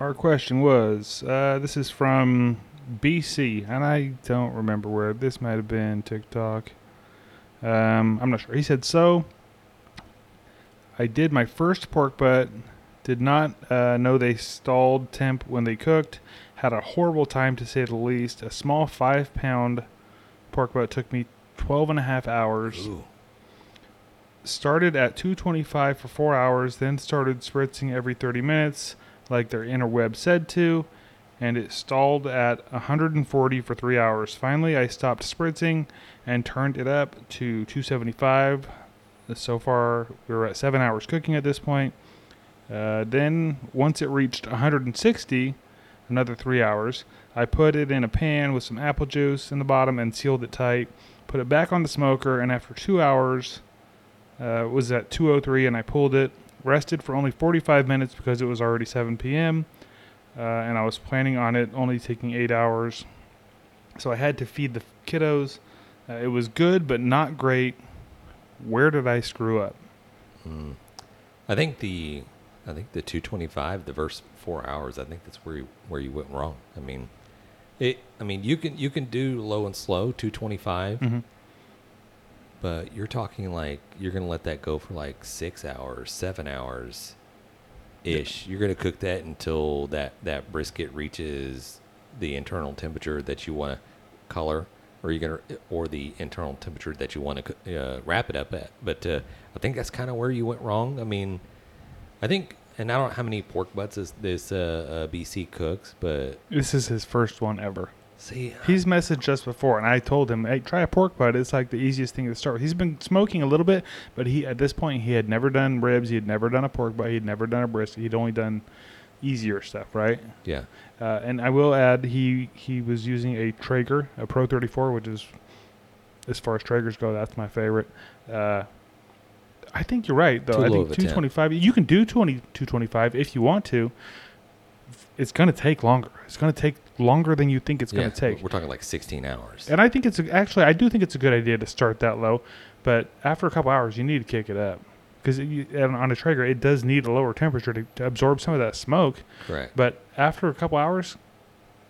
Our question was uh, this is from BC, and I don't remember where. This might have been TikTok. Um, I'm not sure. He said, So, I did my first pork butt, did not uh, know they stalled temp when they cooked, had a horrible time to say the least. A small five pound pork butt took me 12 and a half hours Ooh. started at 225 for four hours, then started spritzing every 30 minutes, like their interweb said to, and it stalled at 140 for three hours. Finally, I stopped spritzing and turned it up to 275. So far, we were at seven hours cooking at this point. Uh, then, once it reached 160, another three hours, I put it in a pan with some apple juice in the bottom and sealed it tight. Put it back on the smoker, and after two hours, uh, it was at 2:03, and I pulled it. Rested for only 45 minutes because it was already 7 p.m. Uh, and I was planning on it only taking eight hours. So I had to feed the kiddos. Uh, it was good, but not great. Where did I screw up? I think the I think the 225, the first four hours. I think that's where you, where you went wrong. I mean, it. I mean, you can you can do low and slow 225, Mhm. but you're talking like you're gonna let that go for like six hours, seven hours, ish. You're gonna cook that until that that brisket reaches the internal temperature that you want to color, or you're gonna or the internal temperature that you want to uh, wrap it up at. But uh, I think that's kind of where you went wrong. I mean, I think, and I don't know how many pork butts this, this uh, uh, BC cooks, but This is his first one ever. see, He's messaged us before, and I told him, "Hey, try a pork butt. It's like the easiest thing to start with." He's been smoking a little bit, but he at this point he had never done ribs. He had never done a pork butt. He had never done a brisket. He'd only done easier stuff, right? yeah, Uh, and I will add, he he was using a Traeger, a Pro 34, which is, as far as Traegers go, that's my favorite. Uh, I think you're right, though. Too I think of a 225. You can do 20, 225 if you want to. It's going to take longer. It's going to take longer than you think it's yeah. going to take. We're talking like 16 hours. And I think it's actually, I do think it's a good idea to start that low, but after a couple hours, you need to kick it up because on a Traeger, it does need a lower temperature to, to absorb some of that smoke. Correct. But after a couple hours,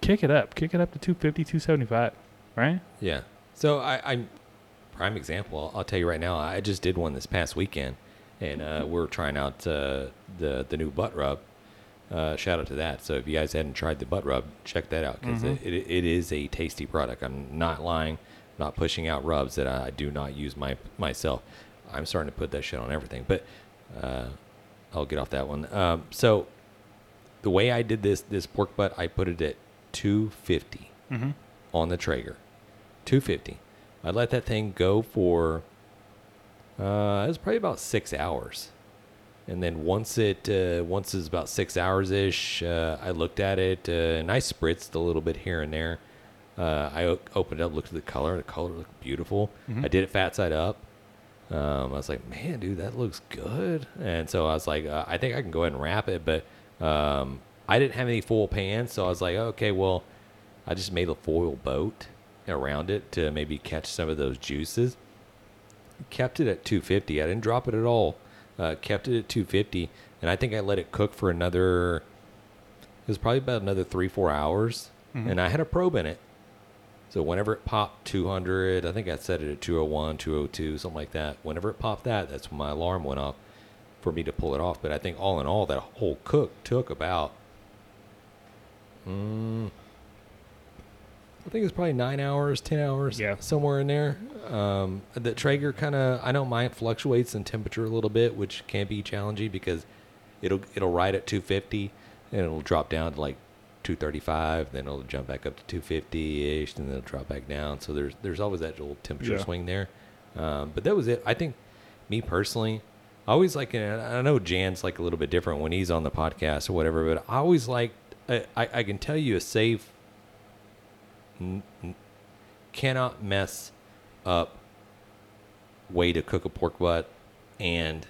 kick it up, kick it up to 250, 275, right? Yeah. So I, I'm prime example. I'll, I'll tell you right now. I just did one this past weekend, and uh, we're trying out uh, the the new butt rub. Uh, shout out to that. So if you guys hadn't tried the butt rub, check that out because it, it, it is a tasty product. I'm not lying. I'm Not pushing out rubs that I, do not use my myself. I'm starting to put that shit on everything, but uh, I'll get off that one. Um, so the way I did this this pork butt, I put it at 250 on the Traeger. 250. I let that thing go for uh, it was probably about six hours, and then once it uh, once it's about six hours ish, uh, I looked at it uh, and I spritzed a little bit here and there. Uh, I o- opened it up, looked at the color. The color looked beautiful. I did it fat side up. Um, I was like, man, dude, that looks good. And so I was like, uh, I think I can go ahead and wrap it, but um, I didn't have any full pans, so I was like, okay, well, I just made a foil boat around it to maybe catch some of those juices. Kept it at 250. I didn't drop it at all. Uh, kept it at 250, and I think I let it cook for another. It was probably about another three, four hours, and I had a probe in it. So whenever it popped 200, I think I set it at 201, 202, something like that. Whenever it popped that, that's when my alarm went off for me to pull it off. But I think all in all, that whole cook took about, mm, I think it was probably nine hours, 10 hours, Yeah. somewhere in there. Um, the Traeger kind of, I know mine fluctuates in temperature a little bit, which can be challenging because it'll it'll ride at 250 and it'll drop down to like 235 then it'll jump back up to 250ish and then it'll drop back down so there's there's always that little temperature Yeah. swing there um, but that was it i think me personally i always like i know jan's like a little bit different when he's on the podcast or whatever but i always like I, I can tell you a safe n- n- cannot mess up way to cook a pork butt and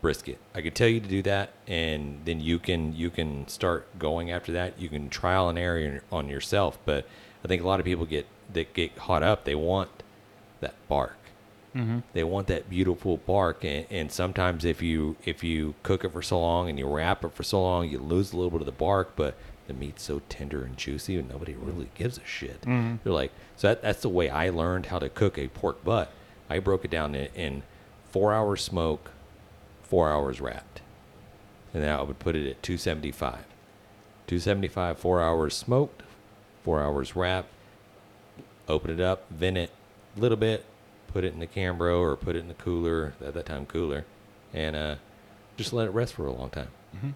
brisket. I could tell you to do that, and then you can you can start going after that. You can trial and error on yourself. But I think a lot of people get that get caught up. They want that bark, mm-hmm. They want that beautiful bark, and, and sometimes if you if you cook it for so long and you wrap it for so long, you lose a little bit of the bark, but the meat's so tender and juicy, and nobody mm-hmm. really gives a shit. Mm-hmm. They're like, so that, that's the way I learned how to cook a pork butt. I broke it down in, in four hours smoke, four hours wrapped, and then I would put it at 275. 275, four hours smoked, four hours wrapped. Open it up, vent it a little bit, put it in the Cambro or put it in the cooler, at that time cooler, and uh, just let it rest for a long time. Mm-hmm.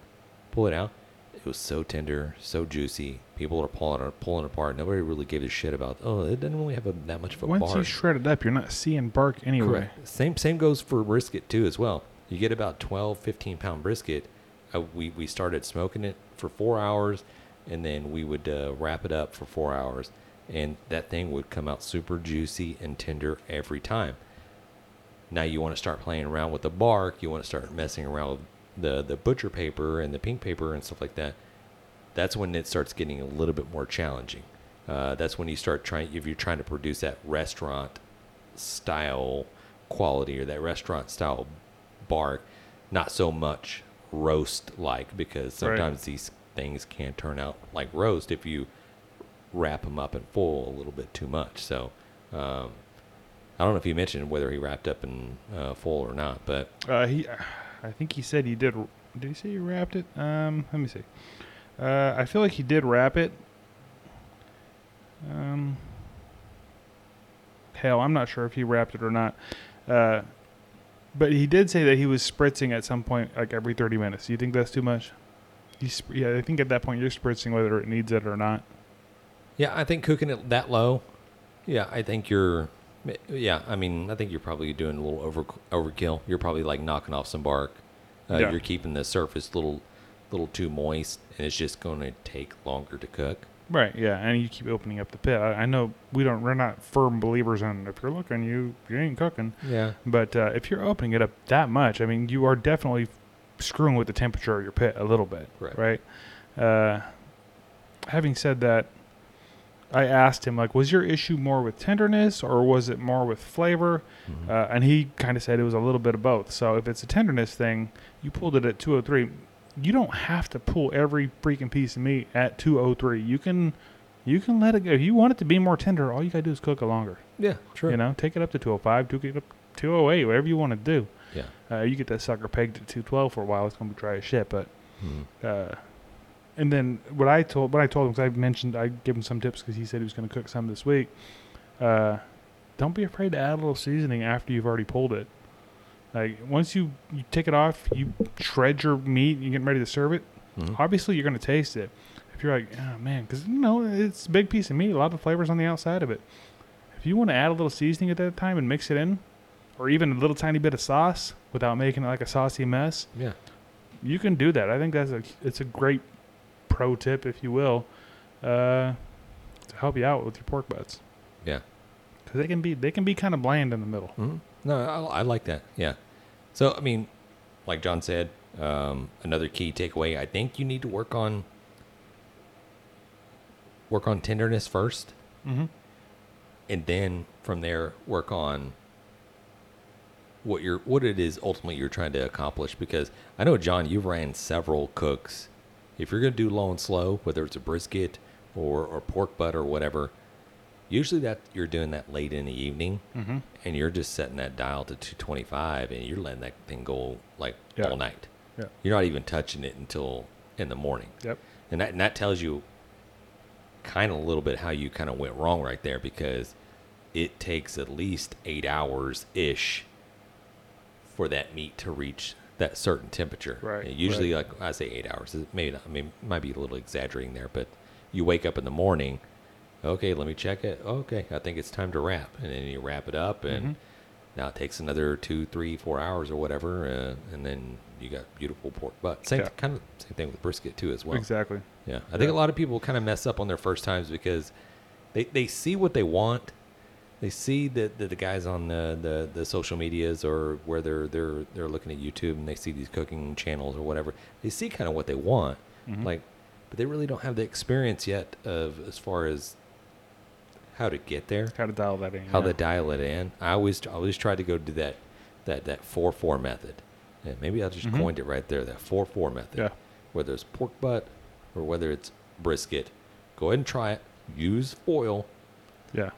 Pull it out. It was so tender, so juicy. People are pulling it, pulling it apart. Nobody really gave a shit about. Oh, it doesn't really have a, that much of a Once bark. you shred it up, you're not seeing bark anyway. Correct. Same same goes for brisket too as well. You get about 12, 15 pound brisket. Uh, we we started smoking it for four hours, and then we would uh, wrap it up for four hours, and that thing would come out super juicy and tender every time. Now you want to start playing around with the bark. You want to start messing around with the the butcher paper and the pink paper and stuff like that. That's when it starts getting a little bit more challenging. Uh, that's when you start trying if you're trying to produce that restaurant style quality or that restaurant style bark, not so much roast like because Right. sometimes these things can turn out like roast if you wrap them up in full a little bit too much. So um, I don't know if you mentioned whether he wrapped up in uh, full or not, but Uh, he, I think he said he did. Did he say he wrapped it? Um, let me see. Uh, I feel like he did wrap it. Um, hell, I'm not sure if he wrapped it or not. Uh, but he did say that he was spritzing at some point, like every 30 minutes. Do you think that's too much? Yeah, I think at that point you're spritzing whether it needs it or not. Yeah, I think cooking it that low. Yeah, I think you're. Yeah, I mean, I think you're probably doing a little over overkill. You're probably like knocking off some bark. Uh, Yeah. You're keeping the surface a little, little too moist, and it's just going to take longer to cook. Right. Yeah, and you keep opening up the pit. I, I know we don't. We're not firm believers in if you're looking, you you ain't cooking. Yeah. But uh, if you're opening it up that much, I mean, you are definitely screwing with the temperature of your pit a little bit, Right. right? Uh, having said that, I asked him like, was your issue more with tenderness or was it more with flavor? Mm-hmm. Uh, and he kind of said it was a little bit of both. So if it's a tenderness thing, you pulled it at 203. You don't have to pull every freaking piece of meat at 203. You can, you can let it go. If you want it to be more tender, all you gotta do is cook it longer. Yeah, true. You know, take it up to 205, take it up 208, whatever you want to do. Yeah. Uh, you get that sucker pegged at 212 for a while, it's gonna be dry as shit. But, Mhm. uh, and then what I told, what I told him, because I mentioned, I gave him some tips because he said he was gonna cook some this week. Uh, don't be afraid to add a little seasoning after you've already pulled it. Like once you you take it off, you shred your meat, you're getting ready to serve it. Mhm. Obviously, you're gonna taste it. If you're like, oh man, because you know it's a big piece of meat, a lot of flavors on the outside of it. If you want to add a little seasoning at that time and mix it in, or even a little tiny bit of sauce without making it like a saucy mess, Yeah. you can do that. I think that's a it's a great pro tip, if you will, uh, to help you out with your pork butts Yeah. because they can be they can be kind of bland in the middle. hmm No, I, I like that. Yeah. So, I mean, like Jon said, um, another key takeaway. I think you need to work on work on tenderness 1st Mm-hmm. and then from there work on what you're what it is ultimately you're trying to accomplish. Because I know, Jon, you've ran several cooks. If you're going to do low and slow, whether it's a brisket or or pork butt or whatever, usually that you're doing that late in the evening Mm-hmm. and you're just setting that dial to 225 and you're letting that thing go like Yeah. all night. Yeah. You're not even touching it until in the morning. Yep. And that and that tells you kind of a little bit how you kind of went wrong right there because it takes at least 8 hours ish for that meat to reach that certain temperature. Right, And usually like I say 8 hours. Maybe not, I mean might be a little exaggerating there, but you wake up in the morning okay, let me check it. Okay, I think it's time to wrap, and then you wrap it up, and Mm-hmm. now it takes another two, three, four hours or whatever, uh, and then you got beautiful pork butt. Same Yeah. kind of same thing with brisket too, as well. Exactly. Yeah, I think a lot of people kind of mess up on their first times because they they see what they want. They see that the, the guys on the, the, the social medias or where they're they're they're looking at YouTube and they see these cooking channels or whatever. They see kind of what they want, like, but they really don't have the experience yet of as far as how to get there, How to dial that in. how yeah. to dial it in. I always I always try to go do that that that four four method. And maybe I just coined it right there. That four four method. Mm-hmm. Yeah. Whether it's pork butt or whether it's brisket, go ahead and try it. Use foil, Yeah.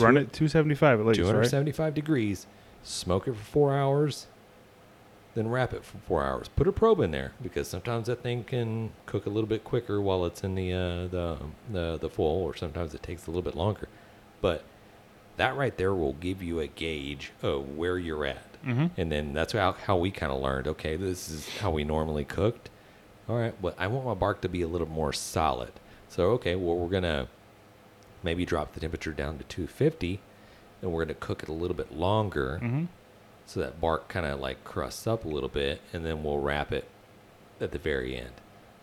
Run it 275 at least, two right? hundred seventy five degrees. Smoke it for four hours. Then wrap it for four hours. Put a probe in there because sometimes that thing can cook a little bit quicker while it's in the uh, the the the foil, or sometimes it takes a little bit longer. But that right there will give you a gauge of where you're at. Mm-hmm. And then that's how, how we kind of learned okay, this is how we normally cooked. All right, but I want my bark to be a little more solid. So, okay, well, we're going to maybe drop the temperature down to 250 and we're going to cook it a little bit longer Mm-hmm. so that bark kind of like crusts up a little bit and then we'll wrap it at the very end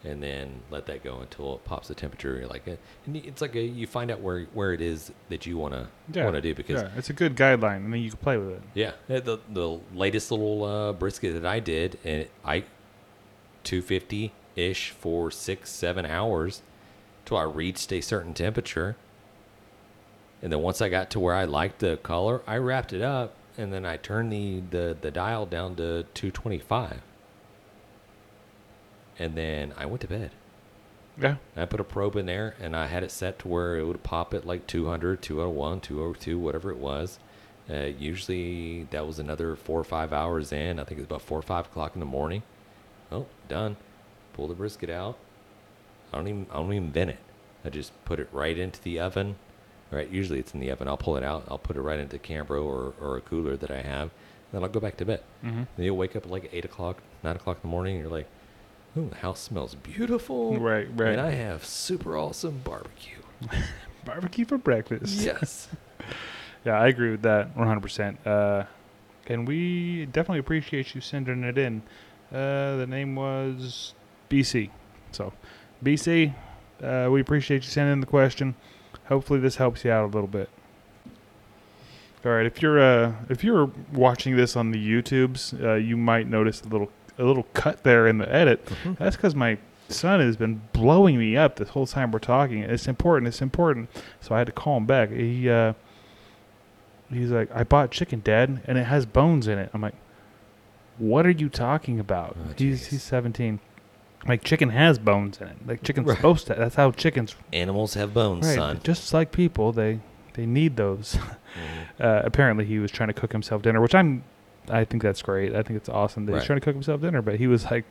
and then let that go until it pops the temperature You're like uh, and it's like a, you find out where where it is that you want to Yeah. want to do because yeah, it's a good guideline, and then you can play with it. yeah, the the latest little uh, brisket that I did, and I two fifty ish for six seven hours till I reached a certain temperature, and then once I got to where I liked the color, I wrapped it up, and then I turned the the, the dial down to two twenty five, and then I went to bed. Yeah. I put a probe in there and I had it set to where it would pop at like 200, 201, 202, whatever it was. Uh, usually that was another four or five hours in. I think it was about four or five o'clock in the morning. Oh, done. Pull the brisket out. I don't even I don't even vent it. I just put it right into the oven. Right, usually it's in the oven. I'll pull it out. I'll put it right into Cambro or, or a cooler that I have. Then I'll go back to bed. Mm-hmm. Then you'll wake up at like eight o'clock, nine o'clock in the morning, and you're like, "Oh, the house smells beautiful." Right, right. And I have super awesome barbecue. Barbecue for breakfast. Yes. Yeah, I agree with that 100%. Uh, and we definitely appreciate you sending it in. Uh, the name was BC. So, BC, uh, we appreciate you sending in the question. Hopefully, this helps you out a little bit. All right, if you're uh, if you're watching this on the YouTubes, uh, you might notice a little a little cut there in the edit. That's because my son has been blowing me up this whole time we're talking. It's important. It's important. So I had to call him back. He uh, he's like, I bought chicken, Dad, and it has bones in it. I'm like, What are you talking about? Oh, he's he's 17. Like chicken has bones in it. Like chicken's Right. supposed to. That's how chickens. Animals have bones, Right. son. Just like people, they they need those. Mhm. uh, apparently, he was trying to cook himself dinner, which I'm. I think that's great. I think it's awesome that Right. he's trying to cook himself dinner, but he was like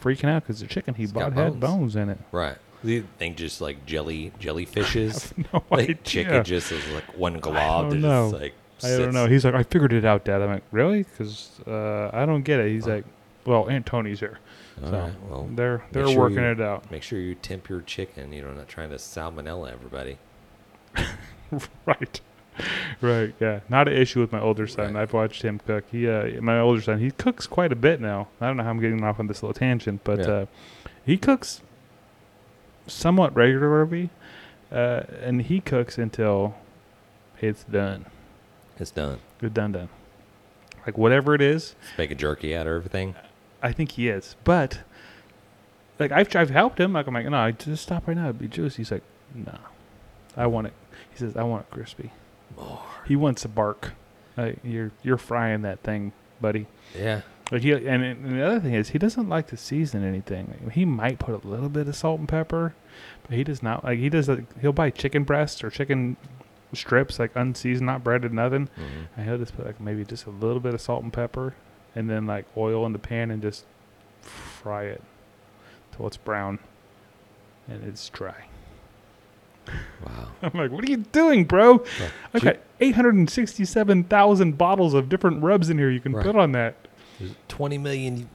freaking out because the chicken he It's bought had bones. bones in it. Right. You think just like jelly jellyfishes? No like idea. chicken just is like one glob don't that know. like I don't know. He's like, I figured it out, Dad. I'm like, really? Because uh, I don't get it. He's like, well, Aunt Tony's here, All so right, well, they're they're sure working you- it out. Make sure you temp your chicken. You know, not trying to salmonella everybody. right, right, yeah. Not an issue with my older son. Right. I've watched him cook. He, uh, my older son, he cooks quite a bit now. I don't know how I'm getting off on this little tangent, but Yeah. uh, he cooks somewhat regularly, uh, and he cooks until it's done. It's done. It's done, done. Like whatever it is, Just a jerky out of everything. I think he is. But like I've I've helped him. Like I'm like, no, I just stop right now. It'd be juicy. He's like, no, I want it. He says, I want it crispy. More. He wants a bark. Like you're you're frying that thing, buddy. Yeah. Like he and, and the other thing is he doesn't like to season anything. Like, he might put a little bit of salt and pepper, but he does not like he does. Like, he'll buy chicken breasts or chicken strips like unseasoned, not breaded, nothing. Mhm. And he'll just put like maybe just a little bit of salt and pepper, and then like oil in the pan and just fry it till it's brown, and it's dry. Wow. I'm like, what are you doing, bro? I've got 867,000 bottles of different rubs in here you can Right. put on that. There's 20 million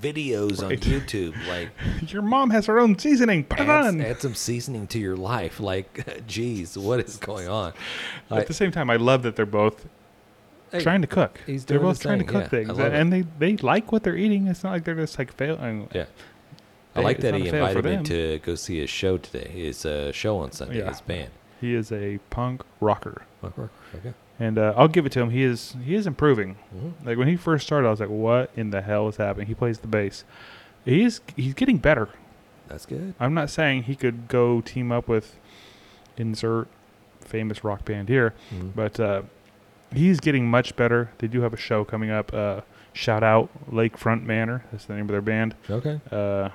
videos on YouTube. Like, Your mom has her own seasoning. Put it add, on. add some seasoning to your life. Like, geez, what is going on? I- At the same time, I love that they're both Hey, trying to cook. he's they're both his trying to cook yeah, things, and, and they they like what they're eating. It's not like they're just like failing. Yeah. I like that he a fail for invited me them. to go see his show today. His uh, show on Sunday. Yeah. His band. He is a punk rocker, Rocker. Okay. and uh, I'll give it to him. He is he is improving. Mhm. Like when he first started, I was like, "What in the hell is happening?" He plays the bass. He is he's getting better. That's good. I'm not saying he could go team up with insert famous rock band here. Mhm. But uh, he's getting much better. They do have a show coming up. Uh, shout out Lakefront Manor. That's the name of their band. Okay. Uh,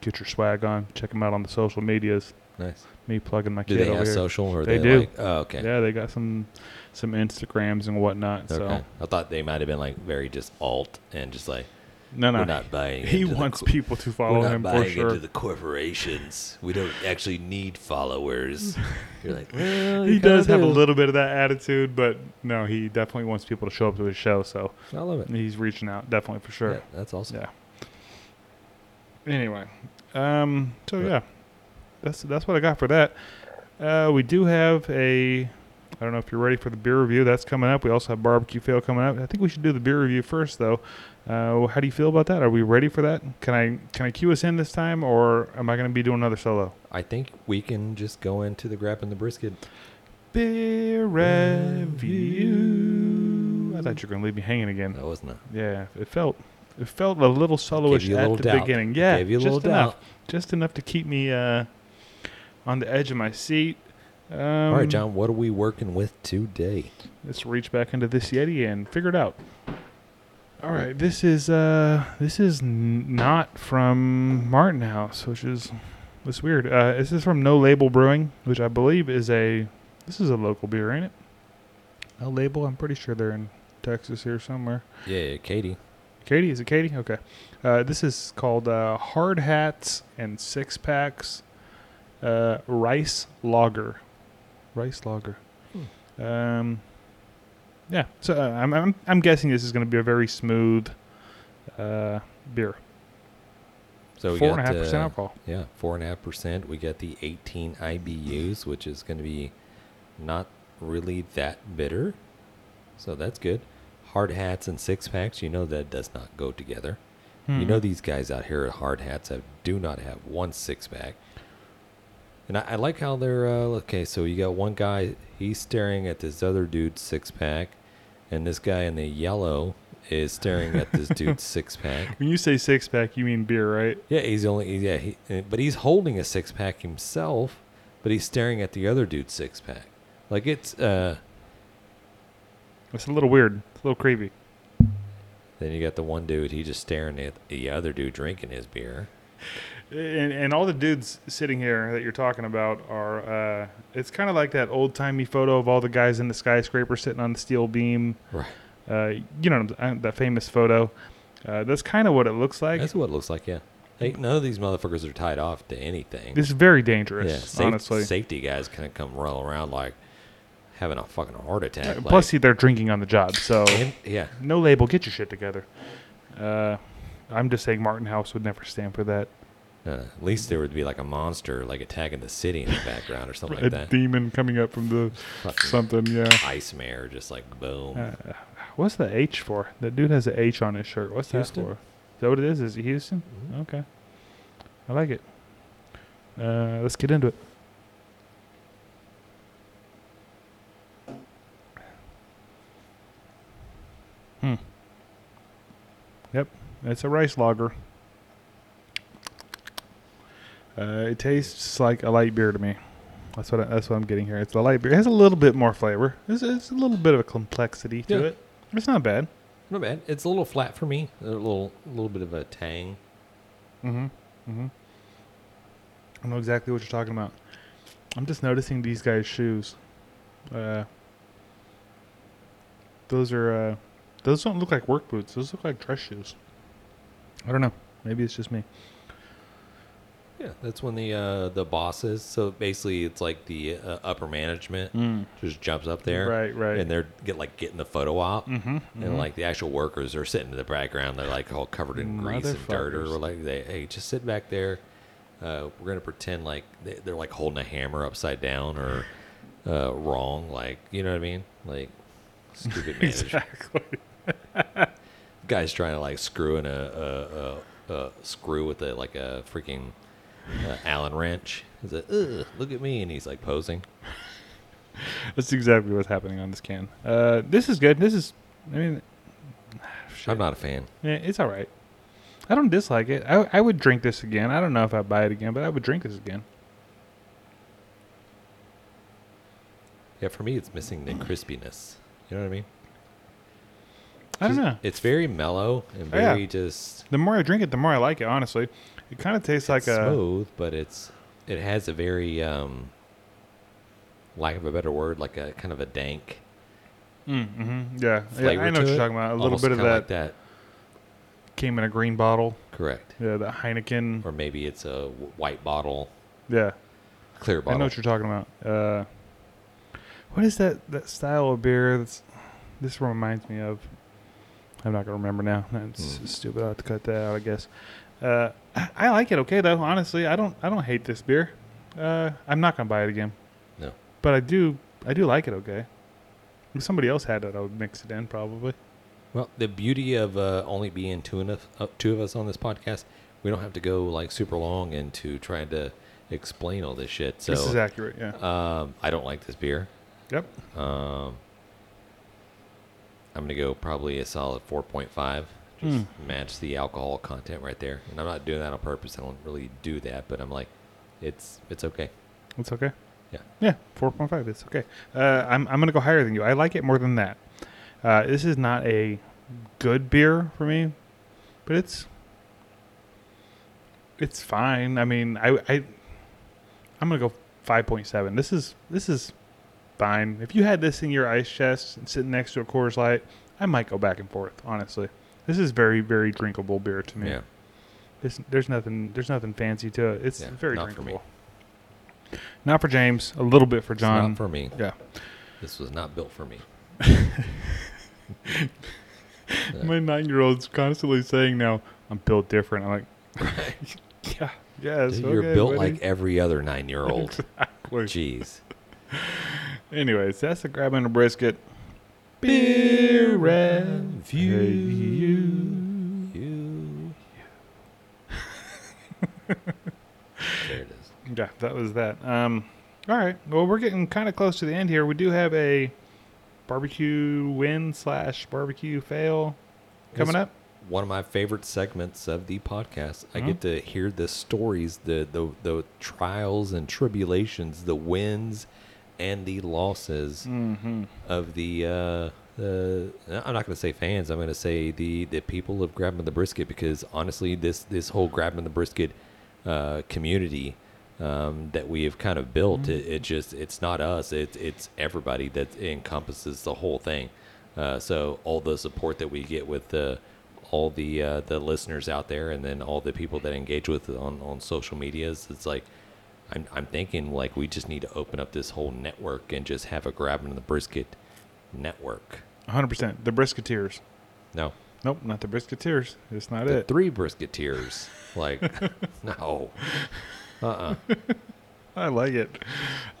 get your swag on. Check them out on the social medias. Nice. Me plugging my Do kid they over have here. social or They they, do. Like, oh, okay. Yeah, they got some some Instagrams and whatnot. Okay. So I thought they might have been like very just alt and just like no, no, we're not buying. he into wants co- people to follow him for sure. into the corporations. We don't actually need followers. You're like, well, he does have a little bit of that attitude, but no, he definitely wants people to show up to his show. So I love it. he's reaching out, definitely for sure. Yeah, that's awesome. Yeah. Anyway, um, so yeah, that's that's what I got for that. Uh, we do have a. I don't know if you're ready for the beer review. That's coming up. We also have barbecue fail coming up. I think we should do the beer review first, though. Uh, how do you feel about that? Are we ready for that? Can I can I cue us in this time, or am I going to be doing another solo? I think we can just go into the grab and the brisket. Beer review. I thought you were going to leave me hanging again. That wasn't a Yeah, it felt it felt a little soloish a at the doubt. beginning. Yeah, Gave you a just little enough, doubt. just enough to keep me uh, on the edge of my seat. Um, All right, Jon. What are we working with today? Let's reach back into this Yeti and figure it out. All right, this is uh, this is n- not from Martin House, which is it's weird. Uh, this is from No Label Brewing, which I believe is a this is a local beer, ain't it? No Label. I'm pretty sure they're in Texas here somewhere. Yeah, Katy. Katy, is it Katy? Okay. Uh, this is called uh, Hard Hats and Six Packs uh, Rice Lager. Rice Lager. Um, yeah. So uh, I'm, I'm I'm guessing this is going to be a very smooth uh, beer. So we Four and a half percent uh, alcohol. Yeah, four and a half percent. We got the 18 IBUs, which is going to be not really that bitter. So that's good. Hard hats and six packs, you know that does not go together. You know Mhm. these guys out here at hard hats have, do not have one six pack. And I, I like how they're uh, okay. So you got one guy, he's staring at this other dude's six pack, and this guy in the yellow is staring at this dude's six pack. When you say six pack, you mean beer, right? Yeah, he's only yeah, he, uh, but he's holding a six pack himself, but he's staring at the other dude's six pack. Like it's uh It's a little weird. It's a little creepy. then you got the one dude, he just staring at the other dude drinking his beer. And, and all the dudes sitting here that you're talking about are, uh, it's kind of like that old timey photo of all the guys in the skyscraper sitting on the steel beam. Right. Uh, you know, uh, that famous photo. Uh, that's kind of what it looks like. That's what it looks like, yeah. Hey, none of these motherfuckers are tied off to anything. This is very yeah, dangerous, safe- honestly. safety guys can come roll around like having a fucking heart attack. Uh, like- Plus, they're drinking on the job, so and- yeah, no label. Get your shit together. Uh, I'm just saying, Martin House would never stand for that. Uh, at least there would be like a monster like attacking the city in the background or something a like that. demon coming up from the Fucking something. Yeah. Ice mare, just like boom. Uh, what's the H for? That dude has an H on his shirt. What's Houston. that for? Is that what it is? Is it Houston? Mhm. Okay. I like it. Uh, let's get into it. Hmm. Yep, it's a rice lager. Uh, it tastes like a light beer to me. That's what I, that's what I'm getting here. It's a light beer. It has a little bit more flavor. It's, it's a little bit of a complexity to Yeah. it. It's not bad. Not bad. It's a little flat for me. A little, a little bit of a tang. Mm-hmm. Mm-hmm. I know exactly what you're talking about. I'm just noticing these guys' shoes. Uh, those are uh, those don't look like work boots. Those look like dress shoes. I don't know. Maybe it's just me. Yeah, that's when the uh, the bosses. So basically, it's like the uh, upper management Mm. just jumps up there, Right, right. and they're get like getting the photo op, Mm-hmm. and like the actual workers are sitting in the background. They're like all covered in grease and dirt, or like they hey just sit back there. Uh, we're gonna pretend like they, they're like holding a hammer upside down or uh, wrong, like you know what I mean, like stupid manager. exactly. guy's trying to like screw in a, a, a, a screw with a like a freaking uh, Allen wrench. He's like, Ugh, look at me, and he's like posing. That's exactly what's happening on this can. Uh, this is good. This is. I mean, I'm not a fan. Yeah, it's all right. I don't dislike it. I, I would drink this again. I don't know if I'd buy it again, but I would drink this again. Yeah, for me, it's missing the crispiness. You know what I mean? I don't Just- know. It's very mellow and yeah. very just The more I drink it, the more I like it. Honestly, it kind of tastes like it's a. smooth, but it's it has a very um, lack of a better word, like a kind of a dank Mm-hmm. Yeah, yeah. I know what you're it. talking about. A little bit of that, like that. came in a green bottle. Correct. Yeah, that Heineken. Or maybe it's a white bottle, Yeah, clear bottle. I know what you're talking about. Uh, what is that that style of beer? That's this reminds me of. I'm not gonna remember now. That's Hmm. stupid. I have to cut that out. I guess. Uh, I, like it okay though. Honestly, I don't. I don't hate this beer. Uh, I'm not gonna buy it again. No. But I do. I do like it okay. If somebody else had it, I would mix it in probably. Well, the beauty of uh, only being two, enough, uh, two of us on this podcast, we don't have to go like super long into trying to explain all this shit. So this is accurate. Yeah. um, I don't like this beer. yep. Um, I'm gonna go probably a solid 4.5. Just Hmm. match the alcohol content right there, and I'm not doing that on purpose. I don't really do that, but I'm like, it's it's okay. It's okay. Yeah. Yeah, four point five. It's okay. Uh, I'm I'm gonna go higher than you. I like it more than that. Uh, this is not a good beer for me, but it's it's fine. I mean, I I I'm gonna go five point seven. This is this is fine. If you had this in your ice chest and sitting next to a Coors Light, I might go back and forth. Honestly, this is very very drinkable beer to me. Yeah. There's, there's nothing there's nothing fancy to it. It's Yeah, very not for me. drinkable. Not for James. A little bit for Jon. not for me. yeah. This was not built for me. My nine year old's constantly saying now, I'm built different. I'm like, yeah, yes. Dude, You're okay, built buddy." like every other nine year old. Exactly. Jeez. Anyways, that's the grabbing a brisket. Beer review. You. there it is. Yeah, that was that. Um, all right. Well, we're getting kind of close to the end here. We do have a barbecue win slash barbecue fail coming Yes. up. One of my favorite segments of the podcast. I Mhm. get to hear the stories, the, the the trials and tribulations, the wins and the losses Mm-hmm. of the. Uh, the I'm not going to say fans. I'm going to say the the people of grabbing the brisket because honestly, this this whole grabbing the brisket uh, community um, that we have kind of built, it, it just it's not us. It's it's everybody that encompasses the whole thing. Uh, so all the support that we get with the all the uh, the listeners out there, and then all the people that engage with it on on social medias, it's like. I'm, I'm thinking like we just need to open up this whole network and just have a grabbing the brisket network. 100%. The Brisketeers. No, Nope, not the Brisketeers. It's not the it. three brisketeers. Like, no, uh, uh I like it.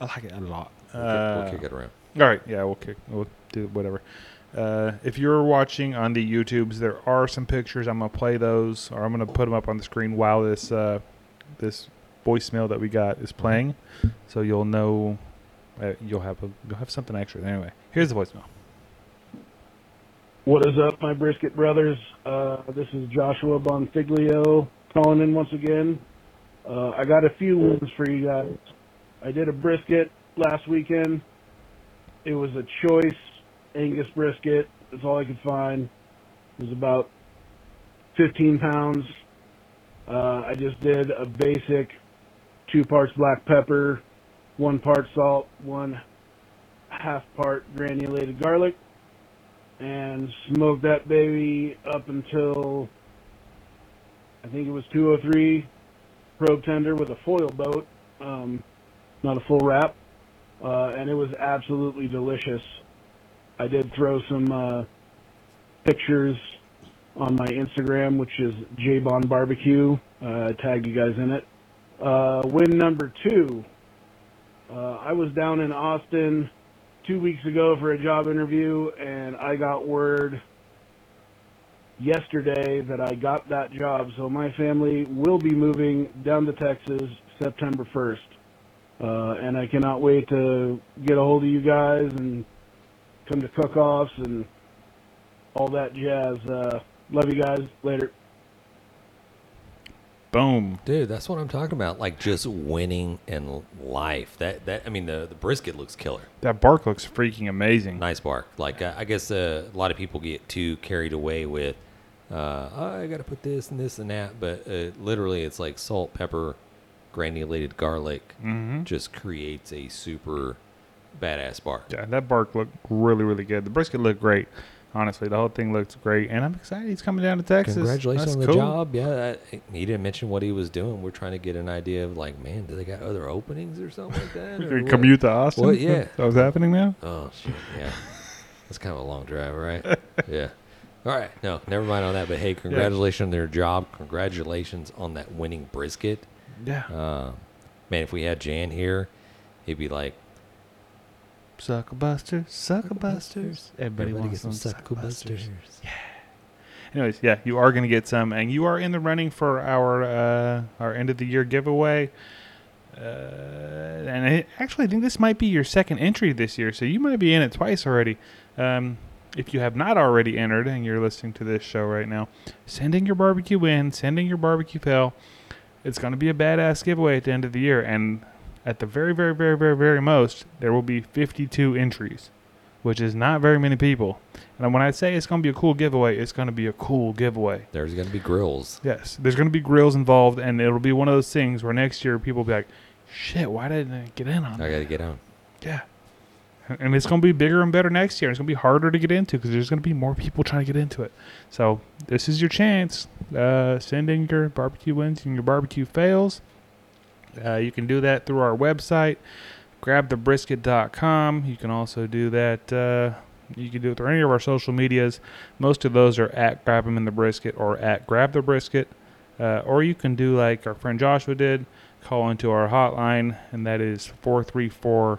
I like it a lot. We'll, Uh, kick, we'll kick it around. All right, yeah, we'll kick, we'll do whatever. Uh, if you're watching on the YouTubes, there are some pictures. I'm gonna play those, or I'm gonna put them up on the screen while this uh, this voicemail that we got is playing, so you'll know. Uh, you'll have a, you'll have something extra. Anyway, here's the voicemail. What is up, my brisket brothers? Uh, this is Joshua Bonfiglia calling in once again. Uh, I got a few wins for you guys. I did a brisket last weekend. It was a choice Angus brisket. That's all I could find. It was about 15 pounds. Uh, I just did a basic two parts black pepper, one part salt, one half part granulated garlic and smoked that baby up until I think it was 203 probe tender with a foil boat, um, not a full wrap, uh, and it was absolutely delicious. I did throw some uh, pictures on my Instagram, which is Jbon Barbecue. Uh, I tagged you guys in it. Uh, win number two. Uh, I was down in Austin two weeks ago for a job interview, and I got word yesterday that I got that job. So my family will be moving down to Texas September 1st. Uh, and I cannot wait to get a hold of you guys and come to cook-offs and all that jazz. Uh, love you guys. Later. Boom. Dude, that's what I'm talking about. Like just winning in life. That that I mean the the brisket looks killer. That bark looks freaking amazing. Nice bark. Like uh, I guess uh, a lot of people get too carried away with, uh, oh, I got to put this and this and that, but uh, literally it's like salt, pepper, granulated garlic, Mhm. just creates a super badass bark. Yeah, that bark looked really, really good. The brisket looked great. Honestly, the whole thing looks great, and I'm excited he's coming down to Texas. Congratulations That's on the cool. job. Yeah, I, he didn't mention what he was doing. We're trying to get an idea of like, man, do they got other openings or something like that? or Can you what? commute to Austin? What? Yeah. That was happening now? Oh shit! Yeah, that's kind of a long drive, right? yeah. All right. No, never mind on that. But hey, congratulations on their job. Congratulations on that winning brisket. Yeah. Uh, man, if we had Jan here, he'd be like, Sucklebusters, sucker busters. Everybody, Everybody wants get some some Sucklebusters. Yeah. Anyways, yeah, you are going to get some, and you are in the running for our uh, our end of the year giveaway. Uh, and I actually I think this might be your second entry this year, so you might be in it twice already. Um, if you have not already entered and you're listening to this show right now, sending your barbecue in, sending your barbecue pail. It's going to be a badass giveaway at the end of the year, and at the very, very, very, very, very most, there will be 52 entries, which is not very many people. And when I say it's going to be a cool giveaway, it's going to be a cool giveaway. "There's gonna be grills." Yes, there's going to be grills involved, and it'll be one of those things where next year people will be like, "Shit, why didn't I get in on it? I that?" gotta get on. Yeah, and it's going to be bigger and better next year. It's going to be harder to get into because there's going to be more people trying to get into it. So this is your chance. Uh, send in your barbecue wins and your barbecue fails. Uh, you can do that through our website, grabthebrisket.com. You can also do that. Uh, you can do it through any of our social medias. Most of those are at Grab 'em in the Brisket or at Grab the Brisket. Uh, or you can do like our friend Joshua did, call into our hotline, and that is 434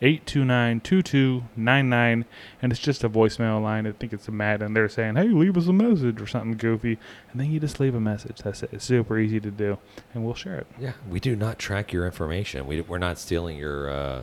829 2299. And it's just a voicemail line. I think it's a Matt, and they're saying, hey, leave us a message or something goofy. And then you just leave a message. That's it. It's super easy to do, and we'll share it. Yeah, we do not track your information. We we're not stealing your uh,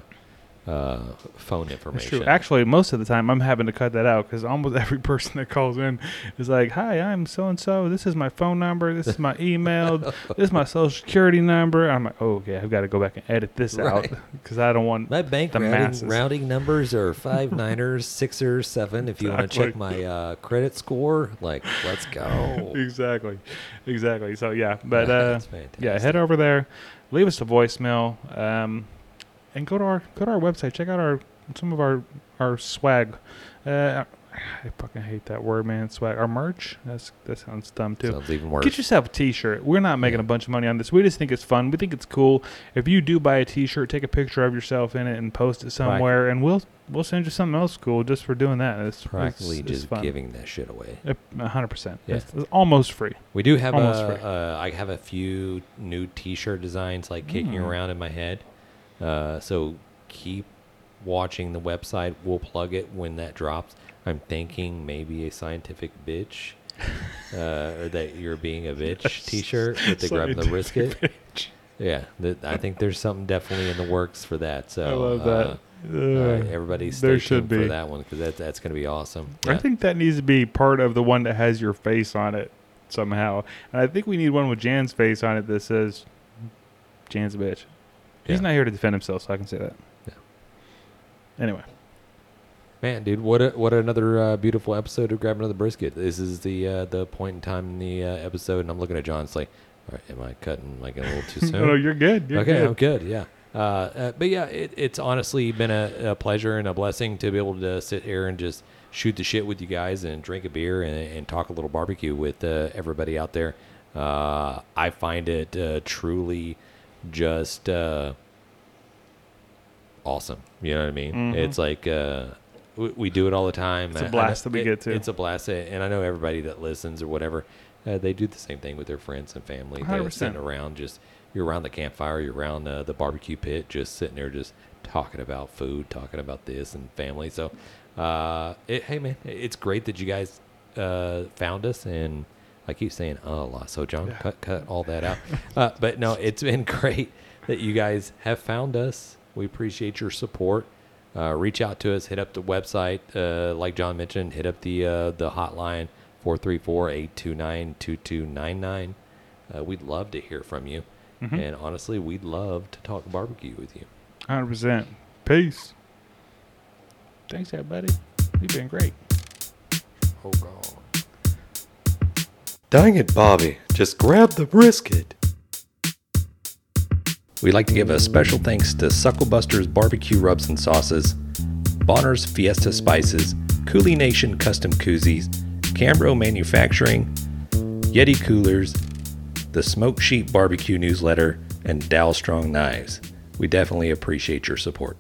uh, phone That's information. true. Actually, most of the time, I'm having to cut that out because almost every person that calls in is like, "Hi, I'm so and so. This is my phone number. This is my email. this is my social security number." I'm like, "Oh, okay. I've got to go back and edit this out because I don't want My bank the routing, masses." routing numbers are five niners, sixers, seven. If you want to check my uh, credit score, like let's go. exactly, exactly. So yeah, but Yeah, uh, that's yeah, head over there, leave us a voicemail, um, and go to our go to our website. Check out our some of our our swag. Uh, I fucking hate that word, man. Swag. Our merch. That's that sounds dumb too. Sounds even worse. Get yourself a T-shirt. We're not making a bunch of money on this. We just think it's fun. We think it's cool. If you do buy a T-shirt, take a picture of yourself in it and post it somewhere, and we'll we'll send you something else cool just for doing that. It's Practically it's, it's just fun. giving that shit away. A hundred percent. Yeah. It's, it's almost free. We do have Almost a, free. uh, I have a few new T-shirt designs like kicking Mm. around in my head. Uh, so keep watching the website. We'll plug it when that drops. I'm thinking maybe a scientific bitch, uh, or that you're being a bitch T-shirt with the grab the brisket. Yeah, th- I think there's something definitely in the works for that. So I love uh, that. uh, Ugh. everybody stay there tuned should for be. that one because that, that's going to be awesome. I think that needs to be part of the one that has your face on it somehow. And I think we need one with Jan's face on it that says Jan's a bitch. He's not here to defend himself, so I can say that. Yeah. Anyway. Man, dude, what a, what another uh, beautiful episode of Grab Another Brisket. This is the uh, the point in time in the uh, episode, and I'm looking at Jon. It's like, right, am I cutting like a little too soon? No, you're good. You're okay, good. I'm good. Yeah. Uh, uh, but yeah, it, it's honestly been a, a pleasure and a blessing to be able to sit here and just shoot the shit with you guys and drink a beer and, and talk a little barbecue with uh, everybody out there. Uh, I find it uh, truly just uh, awesome. You know what I mean? Mhm. It's like uh, we, we do it all the time. It's a I- I blast that we it- get to. It's a blast, and I know everybody that listens or whatever, uh, they do the same thing with their friends and family. They're sitting around, just you're around the campfire, you're around uh, the barbecue pit, just sitting there, just talking about food, talking about this and family. So, uh, it, hey man, it's great that you guys uh, found us and. I keep saying uh, a lot, so Jon, cut cut all that out. uh, but no, it's been great that you guys have found us. We appreciate your support. Uh, reach out to us. Hit up the website, uh, like Jon mentioned. Hit up the uh, the hotline 434-829-2299. Uh, we'd love to hear from you. Mhm. And honestly, we'd love to talk barbecue with you. 100%. Peace. Thanks, everybody. You've been great. Oh, God. Dang it, Bobby. Just grab the brisket. We'd like to give a special thanks to Sucklebuster's Barbecue Rubs and Sauces, Bolner's Fiesta Spices, CoolieNation Custom Koozies, Cambro Manufacturing, Yeti Coolers, the Smoke Sheet Barbecue Newsletter, and Dalstrong Knives. We definitely appreciate your support.